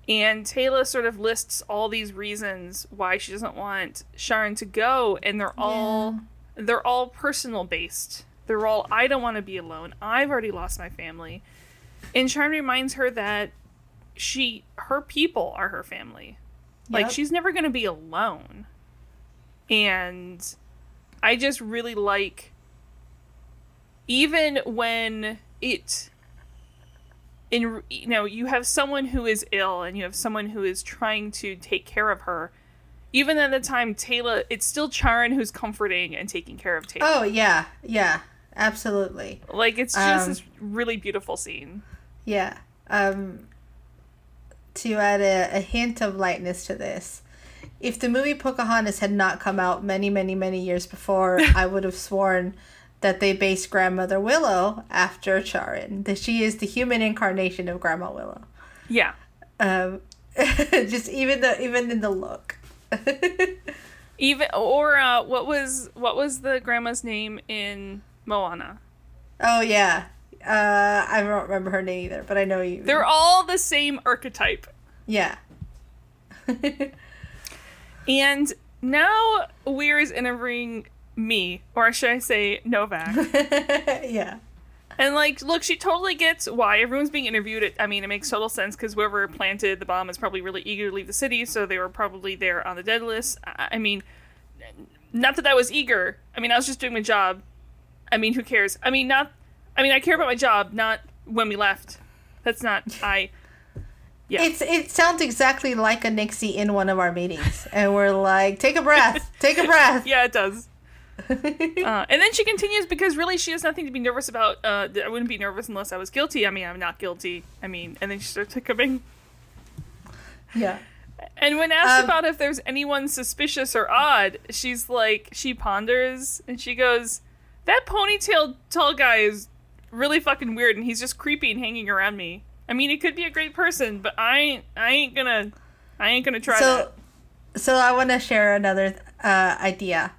and Teyla sort of lists all these reasons why she doesn't want Charin to go, and they're all they're all personal based. They're all I don't want to be alone. I've already lost my family, and Charin reminds her that she her people are her family. Like she's never going to be alone. And I just really like even when it in you know you have someone who is ill and you have someone who is trying to take care of her even at the time Teyla it's still Charin who's comforting and taking care of Teyla. Oh yeah, yeah, absolutely. Like it's just Um, this really beautiful scene. Yeah. Um, to add a, a hint of lightness to this, if the movie Pocahontas had not come out many, many, many years before, I would have sworn that they based Grandmother Willow after Charin. That she is the human incarnation of Grandma Willow. Yeah. Um, just even the even in the look. Even or uh, what was what was the grandma's name in Moana? oh yeah. Uh, I don't remember her name either, but I know you. They're all the same archetype. yeah. And now Weir is interviewing me, or should I say Novak. yeah. and like, look, she totally gets why everyone's being interviewed. It, I mean, it makes total sense because whoever planted the bomb is probably really eager to leave the city, so they were probably there on the Daedalus. I, I mean, not that I was eager. I mean, I was just doing my job. I mean, who cares? I mean, not. I mean, I care about my job, not when we left. That's not I. Yeah. It's it sounds exactly like a Nixie in one of our meetings, and we're like, "Take a breath, take a breath." Yeah, it does. uh, and then she continues because really she has nothing to be nervous about. Uh, I wouldn't be nervous unless I was guilty. I mean, I'm not guilty. I mean, and then she starts hiccuping. yeah. And when asked Um, about if there's anyone suspicious or odd, she's like, she ponders and she goes, "That ponytail tall guy is really fucking weird, and he's just creepy and hanging around me. I mean, he could be a great person, but I ain't, I ain't gonna, I ain't gonna try So, that." so I want to share another uh, idea.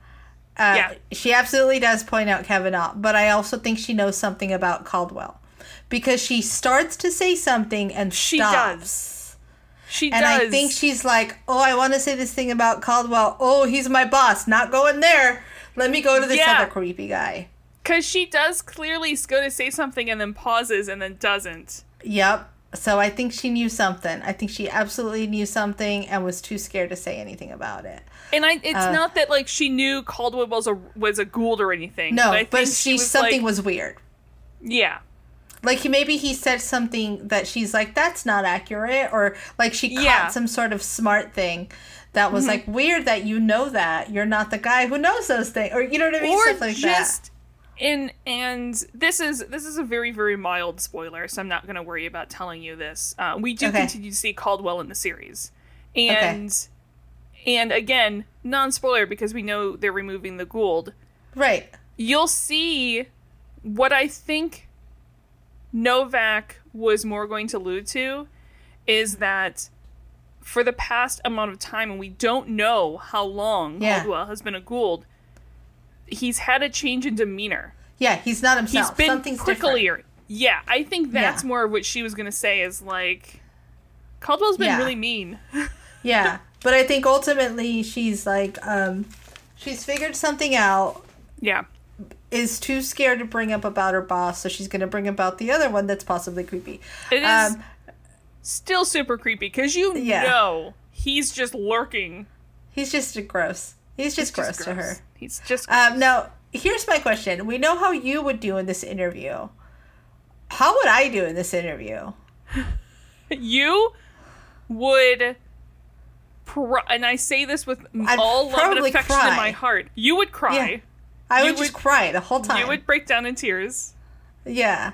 Uh, Yeah. She absolutely does point out Kavanaugh, but I also think she knows something about Caldwell because she starts to say something and She stops. does. She And does. I think she's like, "Oh, I want to say this thing about Caldwell. Oh, he's my boss. Not going there. Let me go to this Yeah. other creepy guy." Because she does clearly go to say something and then pauses and then doesn't. Yep. So I think she knew something. I think she absolutely knew something and was too scared to say anything about it. And I, it's Uh. not that like she knew Caldwell was a was a Goa'uld or anything. No, but, I but, think she, was something like, was weird. yeah, Like maybe he said something that she's like that's not accurate or like she caught Yeah. Mm-hmm. some sort of smart thing that was like weird that you know that you're not the guy who knows those things or you know what I mean or stuff like just in and this is this is a very very mild spoiler, so I'm not going to worry about telling you this. Uh, we do Okay. continue to see Caldwell in the series, and and again non spoiler because we know they're removing the Goa'uld. Right. you'll see what I think Novak was more going to allude to is that for the past amount of time, and we don't know how long Yeah. Caldwell has been a Goa'uld, he's had a change in demeanor. Yeah, he's not He's himself. been Something's different. pricklier. Yeah, I think that's Yeah. more of what she was going to say is like, Caldwell's been Yeah. really mean. Yeah. But I think ultimately she's like um she's figured something out yeah. is too scared to bring up about her boss, so she's going to bring about the other one that's possibly creepy. It is Um, still super creepy because you Yeah. know he's just lurking. he's just gross. He's just, gross, Just to her. He's just Um, now, here's my question. We know how you would do in this interview. How would I do in this interview? you would pro- and i say this with I'd all love and affection in my heart you would cry Yeah. I You would just cry the whole time. You would break down in tears. Yeah.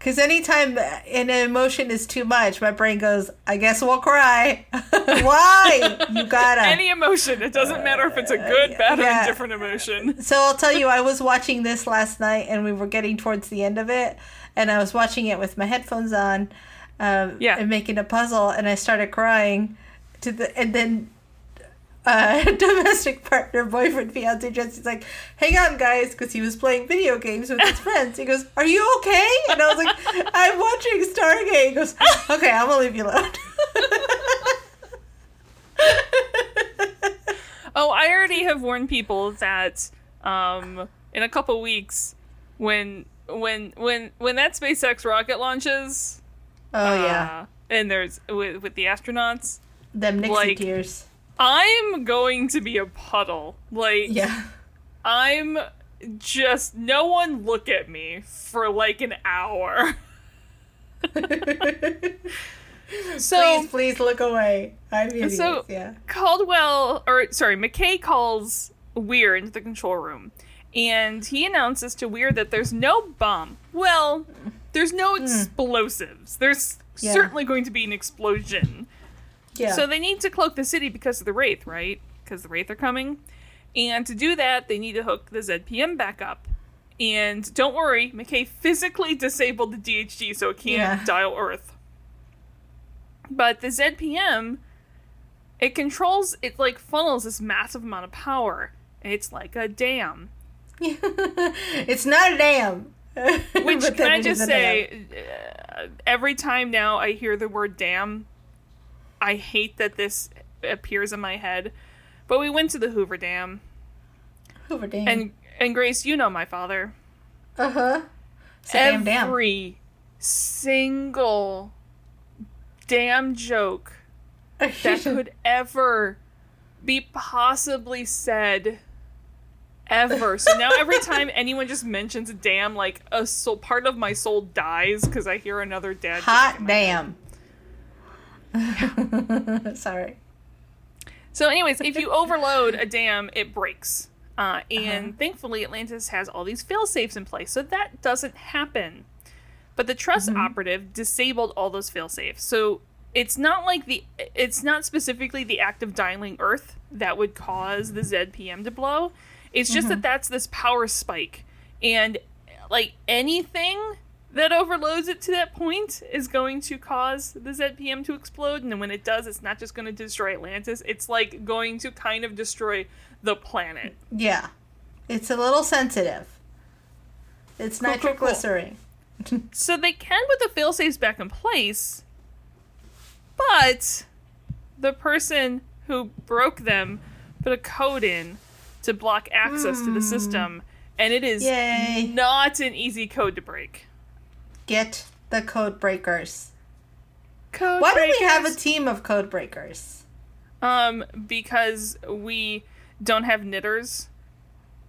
Because anytime an emotion is too much, my brain goes, I guess we'll cry. Why? You gotta. Any emotion. It doesn't matter if it's a good, bad, or yeah. indifferent emotion. So I'll tell you, I was watching this last night and we were getting towards the end of it. And I was watching it with my headphones on um, Yeah. and making a puzzle. And I started crying. to the And then uh, domestic partner, boyfriend, fiance, Jesse's like, hang on, guys, because he was playing video games with his friends. He goes, Are you okay? And I was like, I'm watching Stargate. He goes, Okay, I'm going to leave you alone. Oh, I already have warned people that um, in a couple weeks, when when when when that SpaceX rocket launches, oh, yeah. uh, and there's with with the astronauts, Them Nixie like- tears. I'm going to be a puddle. Like Yeah. I'm just no one look at me for like an hour. so please, please look away. I'm idiots. So- yeah. Caldwell, or sorry, McKay calls Weir into the control room, and he announces to Weir that there's no bomb. Well, there's no hmm. explosives. There's Yeah. certainly going to be an explosion. Yeah. So they need to cloak the city because of the Wraith, right? Because the Wraith are coming. And to do that, they need to hook the ZPM back up. And don't worry, McKay physically disabled the DHD so it can't Yeah. dial Earth. But the ZPM, it controls, it like funnels this massive amount of power. It's like a dam. it's not a dam. Which, can I just is a dam. say, uh, every time now I hear the word dam, I hate that this appears in my head. But we went to the Hoover Dam, Hoover Dam. and and Grace, you know my father. uh huh. A damn. Every single damn joke that could ever be possibly said ever. So now every time anyone just mentions a dam, like a soul, part of my soul dies because I hear another dad. Hot damn. Sorry. So, anyways, if you overload a dam, it breaks. Uh, and Uh-huh. thankfully, Atlantis has all these fail safes in place, so that doesn't happen. But the trust Mm-hmm. operative disabled all those fail safes, so it's not like the it's not specifically the act of dialing Earth that would cause the ZPM to blow. It's just Mm-hmm. that that's this power spike, and like anything that overloads it to that point is going to cause the ZPM to explode. And then when it does, it's not just going to destroy Atlantis, it's like going to kind of destroy the planet. Yeah. It's a little sensitive. It's Cool, cool, cool. nitroglycerin. So they can put the failsafes back in place, but the person who broke them put a code in to block access to the hmm. system, and it is Yay. not an easy code to break. Get the code breakers. Code Why don't we have a team of code breakers? Um, because we don't have knitters.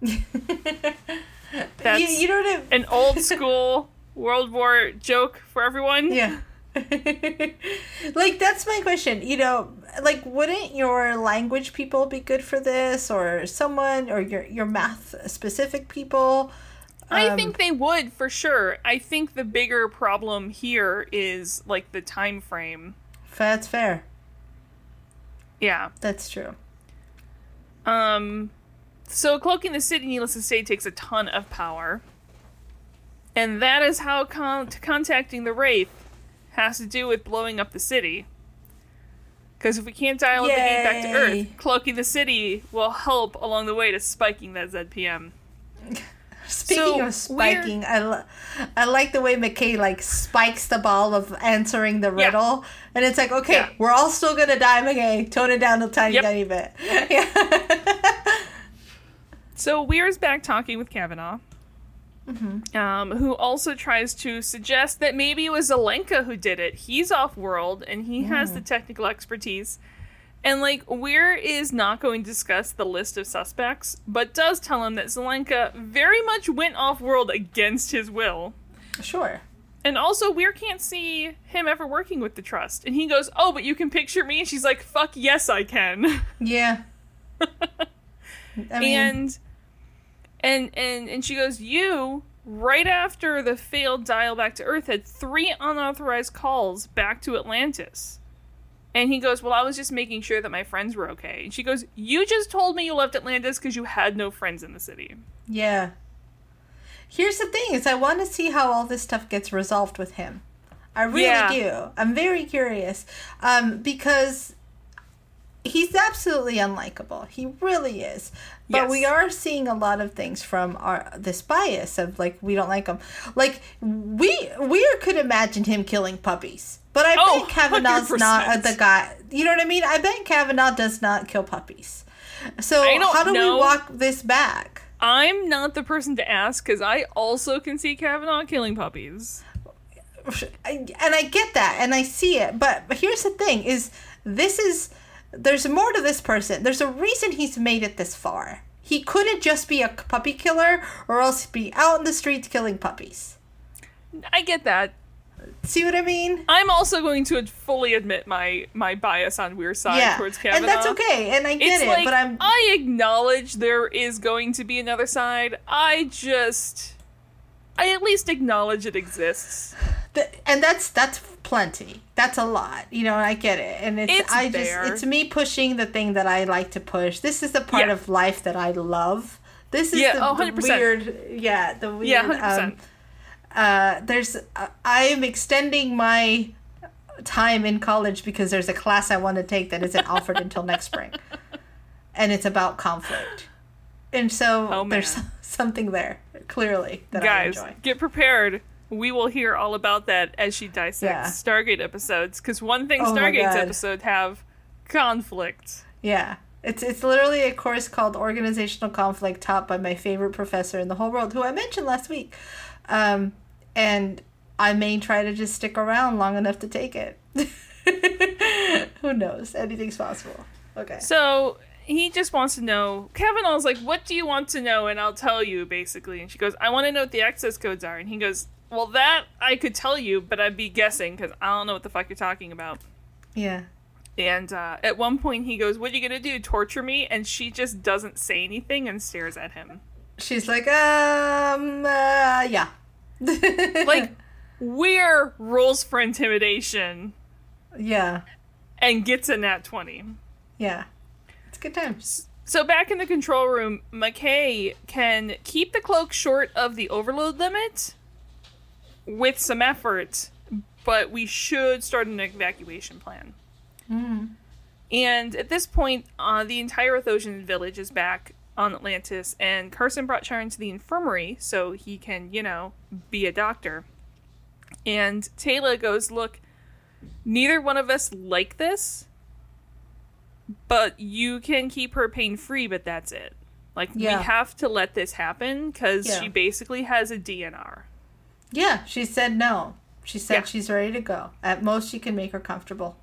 That's you, you don't have. an old school World War joke for everyone. Yeah. like that's my question. You know, like wouldn't your language people be good for this or someone or your your math specific people? I Um, think they would for sure. I think the bigger problem here is like the time frame. That's fair. Yeah. That's true. Um so cloaking the city needless to say takes a ton of power. And that is how con- contacting the wraith has to do with blowing up the city. Because if we can't dial the gate back to Earth, cloaking the city will help along the way to spiking that ZPM. Speaking So, of spiking, I, lo- I like the way McKay like spikes the ball of answering the Yeah. riddle, and it's like, okay, Yeah. we're all still gonna die, McKay. Tone it down a tiny, Yep. tiny bit. Yeah. So Weir's back talking with Kavanaugh, um, who also tries to suggest that maybe it was Zelenka who did it. He's off world and he has the technical expertise. And like Weir is not going to discuss the list of suspects, but does tell him that Zelenka very much went off world against his will. sure. And also, Weir can't see him ever working with the trust. And he goes, Oh, but you can picture me? And she's like, Fuck yes, I can. Yeah. I mean, and And and and she goes, "You right after the failed dial back to Earth had three unauthorized calls back to Atlantis." And he goes, "Well, I was just making sure that my friends were okay." And she goes, "You just told me you left Atlantis because you had no friends in the city." Yeah. Here's the thing: is I want to see how all this stuff gets resolved with him. I really Yeah. do. I'm very curious, um, because he's absolutely unlikable. He really is. But Yes. we are seeing a lot of things from our this bias of like we don't like him. Like we we could imagine him killing puppies. But I Oh, bet Kavanaugh's not uh, 100%. the guy. You know what I mean? I bet Kavanaugh does not kill puppies. So how do know. we walk this back? I'm not the person to ask because I also can see Kavanaugh killing puppies. And I get that and I see it, but, but here's the thing: is this is there's more to this person. There's a reason he's made it this far. He couldn't just be a puppy killer, or else be out in the streets killing puppies. I get that. See what I mean? I'm also going to fully admit my my bias on Weir's side yeah, towards Kavanaugh. and that's okay. And I get It's it, like but I'm I acknowledge there is going to be another side. I just I at least acknowledge it exists. th- and that's that's plenty. That's a lot, you know. I get it, and it's, It's I just it's me pushing the thing that I like to push. This is the part Yeah. of life that I love. This is Yeah, the, oh, the 100%. weird, yeah, the weird. Yeah, hundred um, percent. Uh, there's uh, I am extending my time in college because there's a class I want to take that isn't offered until next spring, and it's about conflict, and so Oh, there's something there clearly that Guys, I enjoy. get prepared. We will hear all about that as she dissects Yeah. Stargate episodes. Because one thing Oh Stargate's episodes have conflict. Yeah. It's, it's literally a course called Organizational Conflict taught by my favorite professor in the whole world, who I mentioned last week. Um, and I may try to just stick around long enough to take it. who knows? Anything's possible. Okay. So he just wants to know. Kavanaugh's like, "What do you want to know?" And I'll tell you, basically. And she goes, "I want to know what the access codes are." And he goes, "Well, that I could tell you, but I'd be guessing because I don't know what the fuck you're talking about." Yeah. And uh, at one point, he goes, "What are you gonna do? Torture me?" And she just doesn't say anything and stares at him, She's like, um, uh, yeah. like we're rules for intimidation, yeah. and gets a nat twenty. Yeah. It's good times. So back in the control room, McKay can keep the cloak short of the overload limit with some effort, but we should start an evacuation plan. And at this point, uh, the entire Athosian village is back on Atlantis, and Carson brought Charin to the infirmary so he can, you know, be a doctor. And Teyla goes, Look, neither one of us like this, but you can keep her pain free, but that's it. Like, Yeah. we have to let this happen because Yeah. she basically has a DNR. Yeah. She said no. She said Yeah. she's ready to go. At most, she can make her comfortable.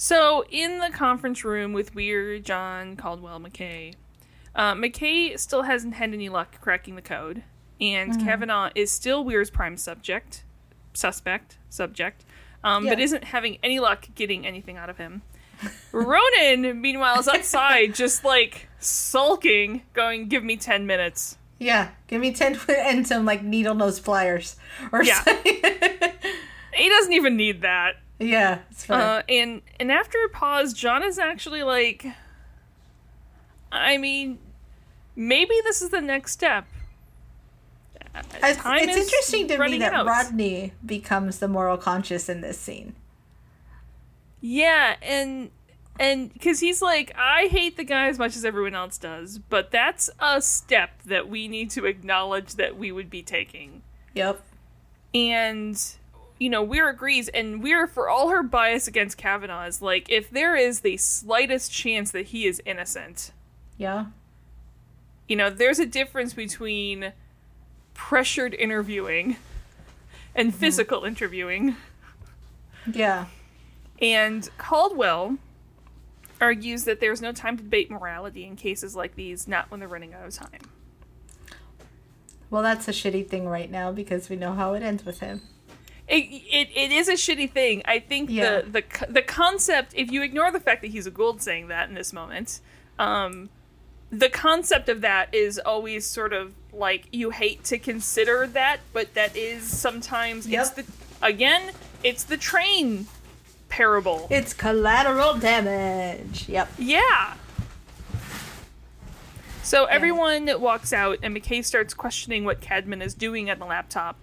So in the conference room with Weir, John, Caldwell, McKay, uh, McKay still hasn't had any luck cracking the code, and Mm-hmm. Kavanaugh is still Weir's prime subject, suspect, subject, um, but isn't having any luck getting anything out of him. Ronan, meanwhile, is outside, just like sulking, going, "Give me ten minutes." Yeah. Give me 10 and some, like, needle nose pliers. Or Yeah. something. He doesn't even need that. Yeah. It's fine. Uh, and and after a pause, John is actually like, I mean, maybe this is the next step. It's, it's interesting to me that out. Rodney becomes the moral conscious in this scene. Yeah, and and because he's like, I hate the guy as much as everyone else does, but that's a step that we need to acknowledge that we would be taking. Yep. and you know Weir agrees, and Weir, for all her bias against Kavanaugh, is like, if there is the slightest chance that he is innocent, Yeah. you know, there's a difference between pressured interviewing and mm-hmm. physical interviewing. Yeah. And Caldwell argues that there's no time to debate morality in cases like these, not when they're running out of time. Well, that's a shitty thing right now because we know how it ends with him. It, it, it is a shitty thing. I think Yeah. the, the the concept, if you ignore the fact that he's a Goa'uld saying that in this moment, um, the concept of that is always sort of like you hate to consider that, but that is sometimes it's the again, it's the train parable. It's collateral damage. Yep. Yeah. So everyone walks out, and McKay starts questioning what Cadman is doing at the laptop.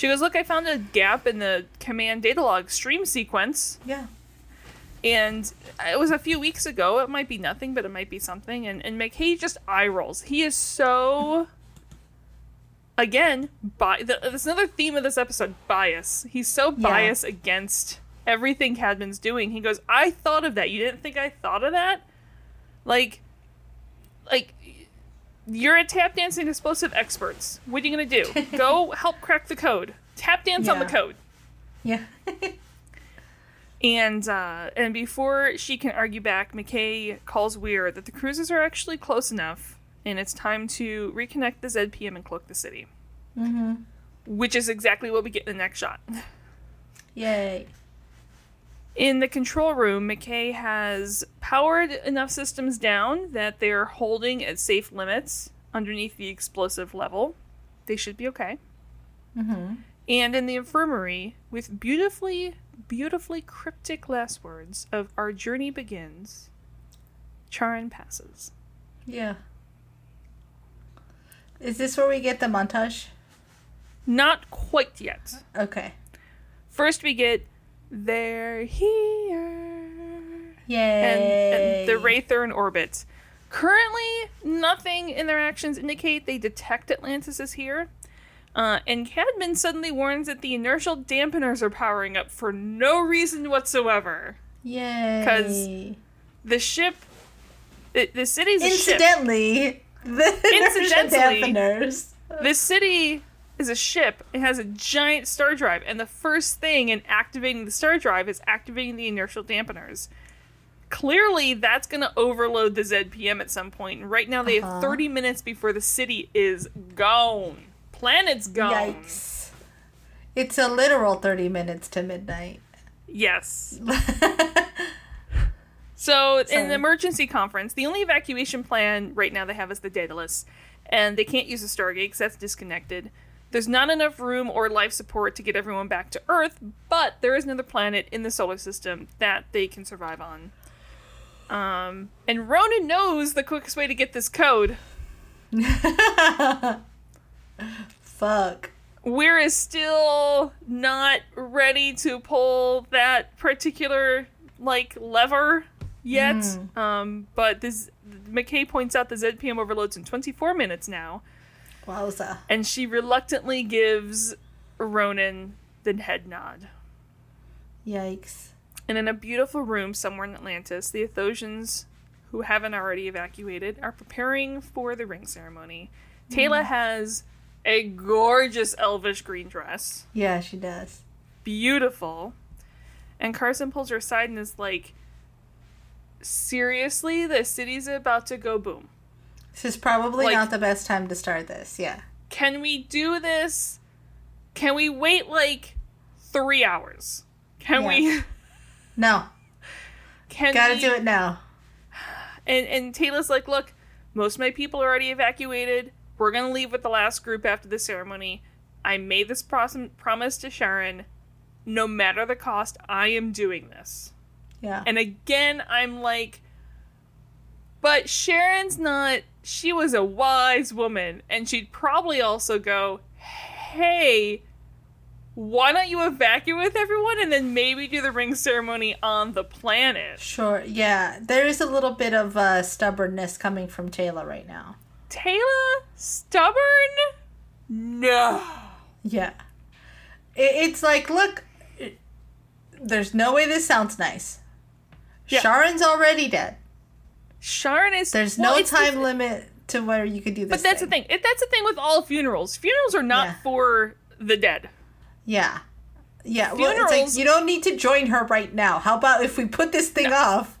She goes, Look, I found a gap in the command data log stream sequence, Yeah. and it was a few weeks ago. It might be nothing, but it might be something. And, and McKay just eye rolls. He is so. Again, bi- the, that's another theme of this episode bias. He's so Yeah. biased against everything Cadman's doing. He goes, I thought of that. You didn't think I thought of that? Like, like, you're a tap dancing explosive experts. What are you gonna do? Go help crack the code. Tap dance on the code. Yeah. And uh, and before she can argue back, McKay calls Weir that the cruises are actually close enough, and it's time to reconnect the ZPM and cloak the city. Mm-hmm. Which is exactly what we get in the next shot. Yay. In the control room, McKay has powered enough systems down that they're holding at safe limits underneath the explosive level. They should be okay. Mm-hmm. And in the infirmary, with beautifully, beautifully cryptic last words of "Our journey begins," Charin passes. Yeah. Is this where we get the montage? Not quite yet. Okay. First, we get "They're here." Yay. and, and the Wraith are in orbit. Currently, nothing in their actions indicate they detect Atlantis is here. Uh, and Cadman suddenly warns that the inertial dampeners are powering up for no reason whatsoever. Yay. Because The ship, the, the city's a ship. Incidentally, the Incidentally. dampeners. The city is a ship. It has a giant star drive, and the first thing in activating the star drive is activating the inertial dampeners. Clearly, that's going to overload the ZPM at some point. And right now, they Uh-huh. have 30 minutes before the city is gone. Planet's gone. Yikes. It's a literal 30 minutes to midnight. Yes. So, in the emergency conference, the only evacuation plan right now they have is the Daedalus, and they can't use the Stargate because that's disconnected. There's not enough room or life support to get everyone back to Earth, but there is another planet in the solar system that they can survive on. Um, and Ronan knows the quickest way to get this code. Fuck. We're is still not ready to pull that particular like lever yet. Um, but this McKay points out the ZPM overloads in 24 minutes now, Wowza. and she reluctantly gives Ronan the head nod. Yikes. And in a beautiful room somewhere in Atlantis, the Athosians, who haven't already evacuated, are preparing for the ring ceremony. Mm-hmm. Teyla has a gorgeous elvish green dress. Yeah, she does. beautiful. And Carson pulls her aside and is like, Seriously, the city's about to go boom. This is probably Like- not the best time to start this. Yeah. Can we do this? Can we wait like three hours? Can we? No. Can Gotta we, do it now. And and Teyla's like, look, most of my people are already evacuated. We're gonna leave with the last group after the ceremony. I made this pros- promise to Charin. No matter the cost, I am doing this. Yeah. And again, I'm like, but Charin's not, she was a wise woman. And she'd probably also go, hey, why don't you evacuate with everyone and then maybe do the ring ceremony on the planet? Sure. Yeah. There is a little bit of uh, stubbornness coming from Teyla right now. Teyla? Stubborn? No. Yeah. It, it's like, look, it- there's no way this sounds nice. Yeah. Charin's already dead. Charin is. There's well, no the- time limit to where you could do this. But that's the thing. It, that's the thing with all funerals. Funerals are not Yeah. for the dead. Yeah. Yeah. Well, it's Funerals- like you don't need to join her right now. How about if we put this thing off?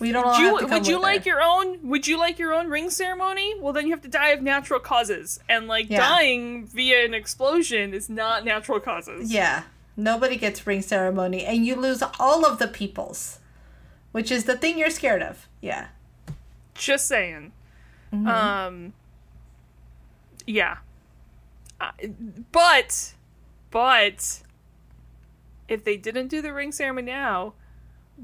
We don't all you, to come would you like her. your own would you like your own ring ceremony well then you have to die of natural causes and like Yeah. dying via an explosion is not natural causes Yeah. Nobody gets ring ceremony, and you lose all of the peoples, which is the thing you're scared of. Yeah. just saying Um, yeah. Uh, but, but, if they didn't do the ring ceremony now,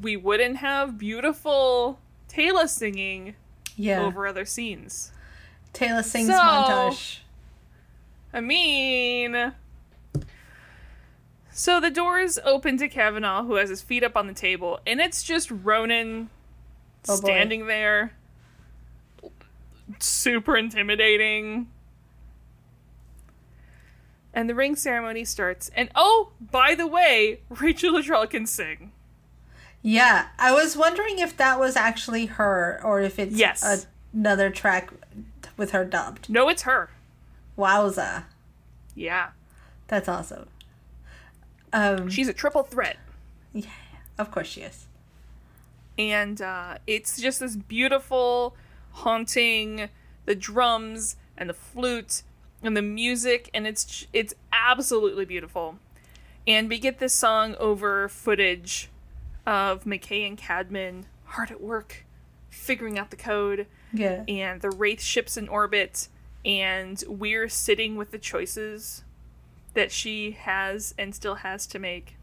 we wouldn't have beautiful Teyla singing Yeah. over other scenes. Teyla sings So- montage. I mean. So the doors open to Kavanaugh, who has his feet up on the table, and it's just Ronan Oh, standing there, super intimidating. And the ring ceremony starts. And oh, by the way, Rachel Luttrell can sing. Yeah, I was wondering if that was actually her or if it's Yes. another track with her dubbed. No, it's her. Wowza. Yeah. That's awesome. Um, She's a triple threat. Yeah, of course she is. and uh, it's just this beautiful, haunting, the drums and the flute and the music, and it's it's absolutely beautiful. And we get this song over footage of McKay and Cadman hard at work, figuring out the code, Yeah. and the wraith ships in orbit, and we're sitting with the choices that she has and still has to make.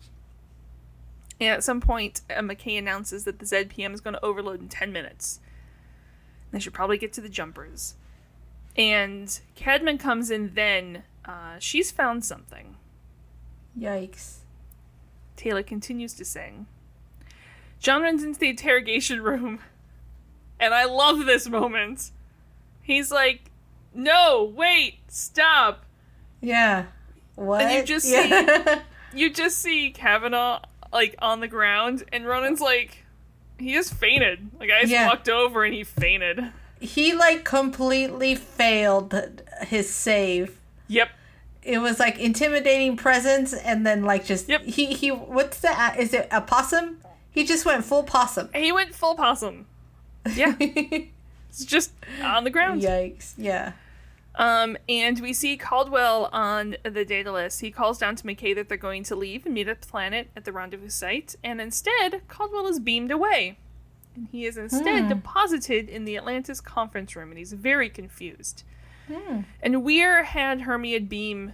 And at some point, uh, McKay announces that the ZPM is going to overload in 10 minutes. They should probably get to the jumpers. And Cadman comes in then. Uh, she's found something. Yikes. Teyla continues to sing. John runs into the interrogation room, and I love this moment. He's like, No, wait, stop. Yeah. What? And you just yeah. You just see Kavanaugh, like, on the ground, and Ronan's like, He just fainted. Like, I just Yeah. walked over and he fainted. he like completely failed his save. Yep. It was like intimidating presence, and then like just Yep. he he. What's the is it a possum? He just went full possum. He went full possum. Yeah. it's just on the ground. Yikes! Yeah. Um, and we see Caldwell on the Daedalus. He calls down to McKay that they're going to leave and meet at the planet at the rendezvous site, and instead, Caldwell is beamed away. And he is instead deposited in the Atlantis conference room, and he's very confused. And Weir had Hermiod beam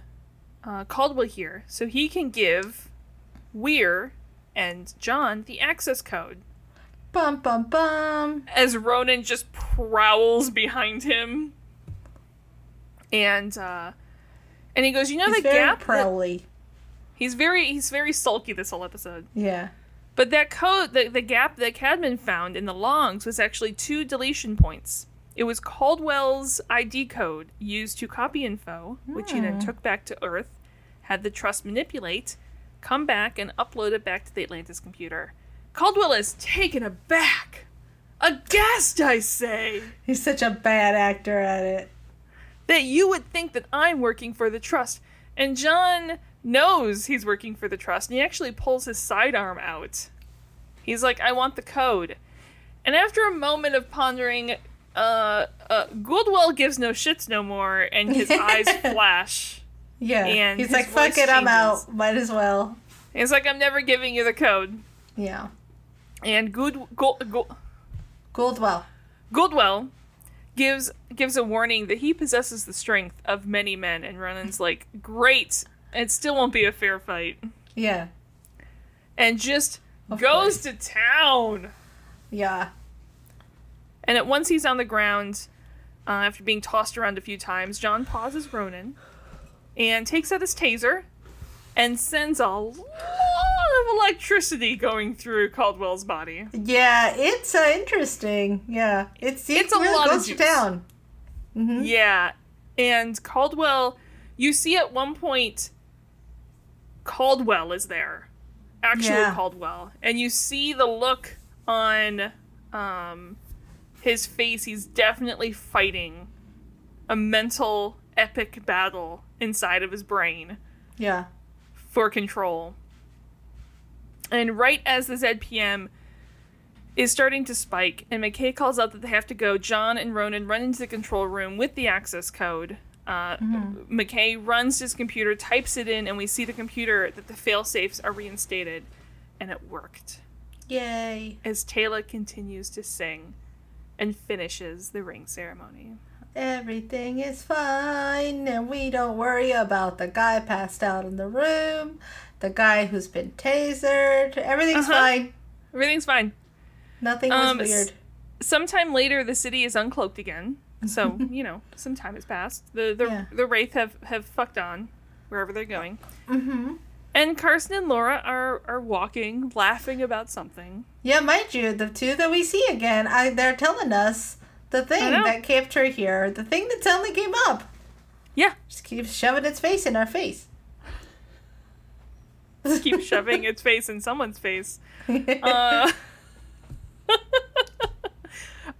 uh, Caldwell here, so he can give Weir and John the access code Bum bum bum. as Ronan just prowls behind him. And uh and he goes, "You know He's the gap that- prowly. He's very he's very sulky this whole episode. Yeah. But that code the, the gap that Cadman found in the logs was actually two deletion points. It was Caldwell's ID code used to copy info, which he then took back to Earth, had the trust manipulate, come back and upload it back to the Atlantis computer. Caldwell is taken aback. Aghast, I say. He's such a bad actor at it. That you would think that I'm working for the trust. And John knows he's working for the trust, and he actually pulls his sidearm out. He's like, I want the code. And after a moment of pondering, uh, uh, Goodwell gives no shits no more, and his eyes flash. Yeah. And He's like, fuck it, I'm out. Might as well. He's like, I'm never giving you the code. Yeah. And Good, Gold, Gold, Goldwell. Goldwell gives gives a warning that he possesses the strength of many men, and Ronan's like, great, it still won't be a fair fight. Yeah. and just Of goes course. to town. Yeah. And at once he's on the ground, uh, after being tossed around a few times, John pauses Ronan and takes out his taser and sends a of electricity going through Caldwell's body. Yeah, it's uh, interesting. Yeah. It's it It's a really lot of goes to juice. town. Yeah. And Caldwell, you see at one point, Caldwell is there. Actual Yeah. Caldwell. And you see the look on um, his face. He's definitely fighting a mental epic battle inside of his brain Yeah. for control. And right as the ZPM is starting to spike, and McKay calls out that they have to go, John and Ronan run into the control room with the access code. Uh, McKay runs to his computer, types it in, and we see the computer that the fail safes are reinstated. And it worked. Yay. As Teyla continues to sing, and finishes the ring ceremony. Everything is fine, and we don't worry about the guy passed out in the room, the guy who's been tasered. Everything's Uh-huh. fine. Everything's fine. Nothing was Um, s- weird. Sometime later, the city is uncloaked again. So you know, some time has passed. The the Yeah. the wraith have have fucked on wherever they're going. Mm-hmm. And Carson and Laura are are walking, laughing about something. Yeah, mind you, the two that we see again, I, they're telling us the thing that kept her here, the thing that suddenly came up. Yeah, Just keeps shoving its face in our face. Keep shoving its face in someone's face. Uh,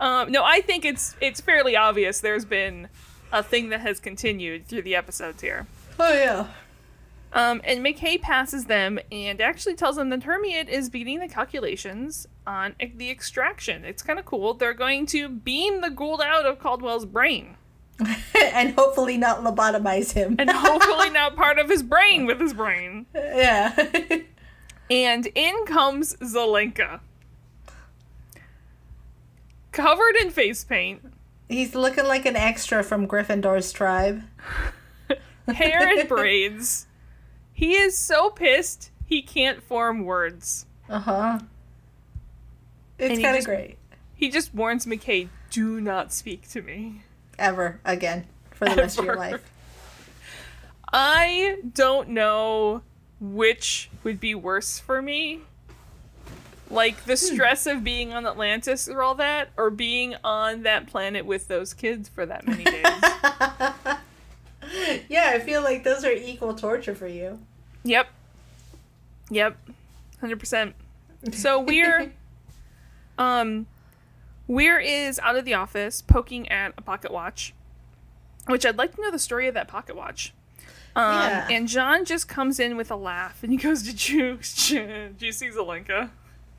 um, no, I think it's it's fairly obvious. There's been a thing that has continued through the episodes here. oh yeah. Um, and McKay passes them and actually tells them that Hermiod is beginning the calculations on the extraction. It's kind of cool. They're going to beam the Goa'uld out of Caldwell's brain, and hopefully not lobotomize him. and hopefully not part of his brain with his brain. yeah. And in comes Zelenka, covered in face paint, He's looking like an extra from Gryffindor's tribe. hair and braids. He is so pissed he can't form words. Uh huh. It's kind of great. He just warns McKay, "Do not speak to me." Ever again for the rest of your life. I don't know which would be worse for me. Like the stress of being on Atlantis or all that, or being on that planet with those kids for that many days. Yeah, I feel like those are equal torture for you. yep. Yep. 100%. So we're um Weir is out of the office poking at a pocket watch, which I'd like to know the story of that pocket watch. Um, Yeah. And John just comes in with a laugh and he goes, Did you, did you see Zelenka?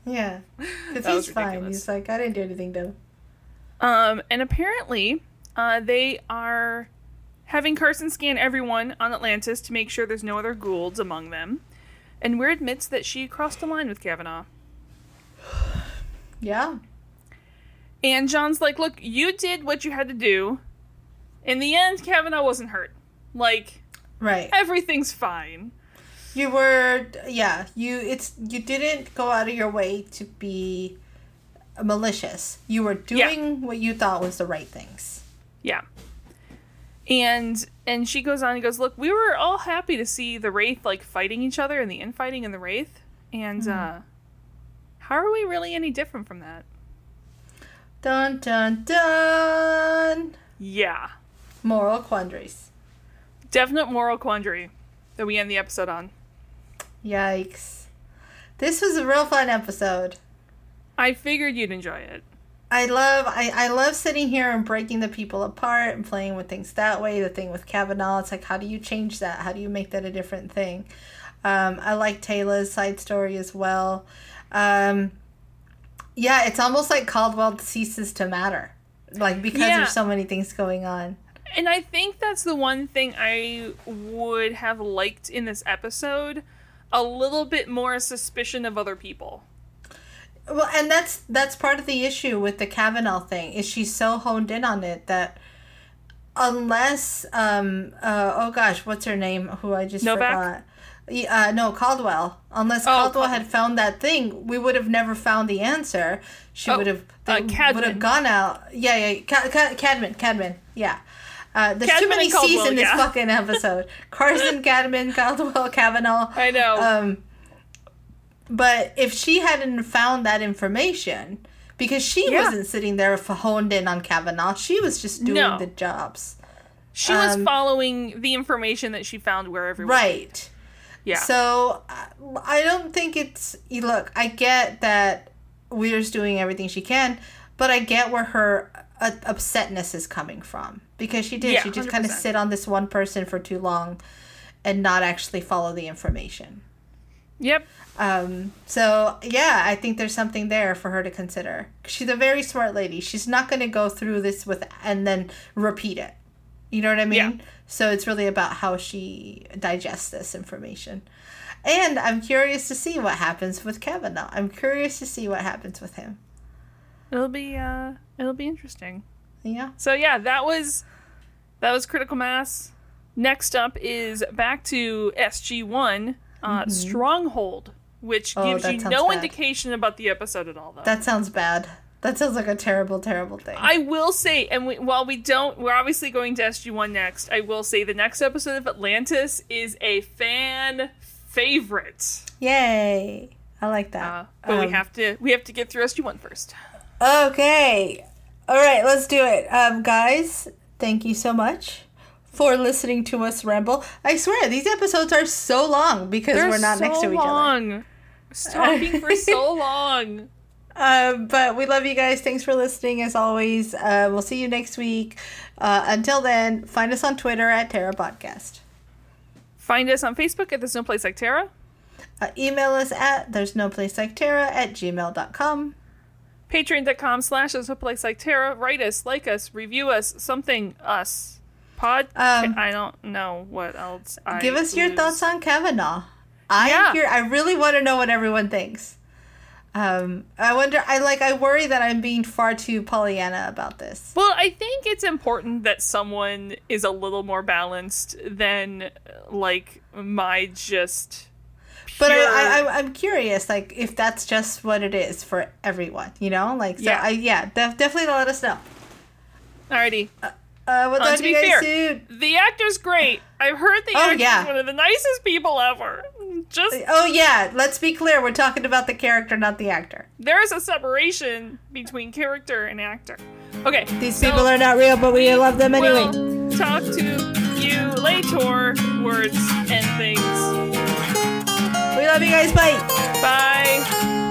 Yeah. Because he's fine. He's like, I didn't do anything to him. Um, and apparently, uh, they are having Carson scan everyone on Atlantis to make sure there's no other Goa'ulds among them. And Weir admits that she crossed the line with Kavanaugh. Yeah. And John's like, Look, you did what you had to do. In the end, Kavanaugh wasn't hurt. Like, Right. everything's fine. You were yeah, you it's you didn't go out of your way to be malicious. You were doing what you thought was the right things. Yeah. And and she goes on and goes, Look, we were all happy to see the Wraith like fighting each other and the infighting in the Wraith. And uh how are we really any different from that? Dun dun dun. Yeah. Moral quandaries. Definite moral quandary that we end the episode on. Yikes. This was a real fun episode. I figured you'd enjoy it. I love I, I love sitting here and breaking the people apart and playing with things that way. The thing with Kavanaugh, it's like how do you change that? How do you make that a different thing? Um, I like Teyla's side story as well. Um, yeah, it's almost like Caldwell ceases to matter, like because Yeah. there's so many things going on. And I think that's the one thing I would have liked in this episode a little bit more suspicion of other people. Well, and that's that's part of the issue with the Kavanaugh thing is she's so honed in on it that unless um uh oh gosh what's her name who I just Novak? forgot uh, no Caldwell unless Oh, Caldwell Cal- had found that thing we would have never found the answer she Oh, would have uh, would have gone out yeah yeah Ca- Ca- Cadman Cadman yeah uh, there's too many Caldwell, C's in this yeah. fucking episode Carson Cadman Caldwell Kavanaugh I know. um, but if she hadn't found that information, because she Yeah. wasn't sitting there honed in on Kavanaugh, she was just doing No. the jobs. she was um, following the information that she found where wherever. Right. Yeah. So I- I don't think it's. Look, I get that Weir's doing everything she can, but I get where her uh, upsetness is coming from because she did. Yeah, she just kind of sit on this one person for too long, and not actually follow the information. yep. Um, so yeah, I think there's something there for her to consider. She's a very smart lady. She's not going to go through this with and then repeat it. You know what I mean? Yeah. So it's really about how she digests this information. And I'm curious to see what happens with Kavanaugh. I'm curious to see what happens with him. it'll be uh, it'll be interesting. Yeah. So yeah, that was that was critical mass. Next up is back to SG one uh, Stronghold, which Mm-hmm. Oh, gives you no bad. indication about the episode at all. Though That sounds bad. That sounds like a terrible, terrible thing. I will say, and we, while we don't, we're obviously going to SG one next. I will say the next episode of Atlantis is a fan favorite. Yay. I like that. Uh, but we Um, have to we have to get through SG one first. Okay. All right, let's do it. Um, guys, thank you so much for listening to us ramble. I swear, these episodes are so long because They're we're not so next to each other. long. Talking for so long. Um, but we love you guys. Thanks for listening as always. Uh, we'll see you next week. Uh, until then, find us on Twitter at Terra Podcast. Find us on Facebook at There's No Place Like Terra. Uh, email us at there's no place like Terra at gmail.com. Patreon.com slash There's No Place Like Terra. Write us, like us, review us, something us. Pod. Um, I don't know what else. I Give us your thoughts on Kavanagh. I Yeah. hear, I really want to know what everyone thinks. Um, I wonder. I like. I worry that I'm being far too Pollyanna about this. Well, I think it's important that someone is a little more balanced than like my just. But I, pure- I, I'm curious, like if that's just what it is for everyone, you know, like so. Yeah. I, yeah, def- definitely let us know. Alrighty. Uh, we'll Uh, to to you be guys fair, soon. the actor's great. I've heard the Oh, actor's yeah. one of the nicest people ever. Just Oh yeah, let's be clear. We're talking about the character, not the actor. there is a separation between character and actor. Okay, These so people are not real, but we love them anyway. Talk to you later. Words and things. We love you guys. Bye. Bye.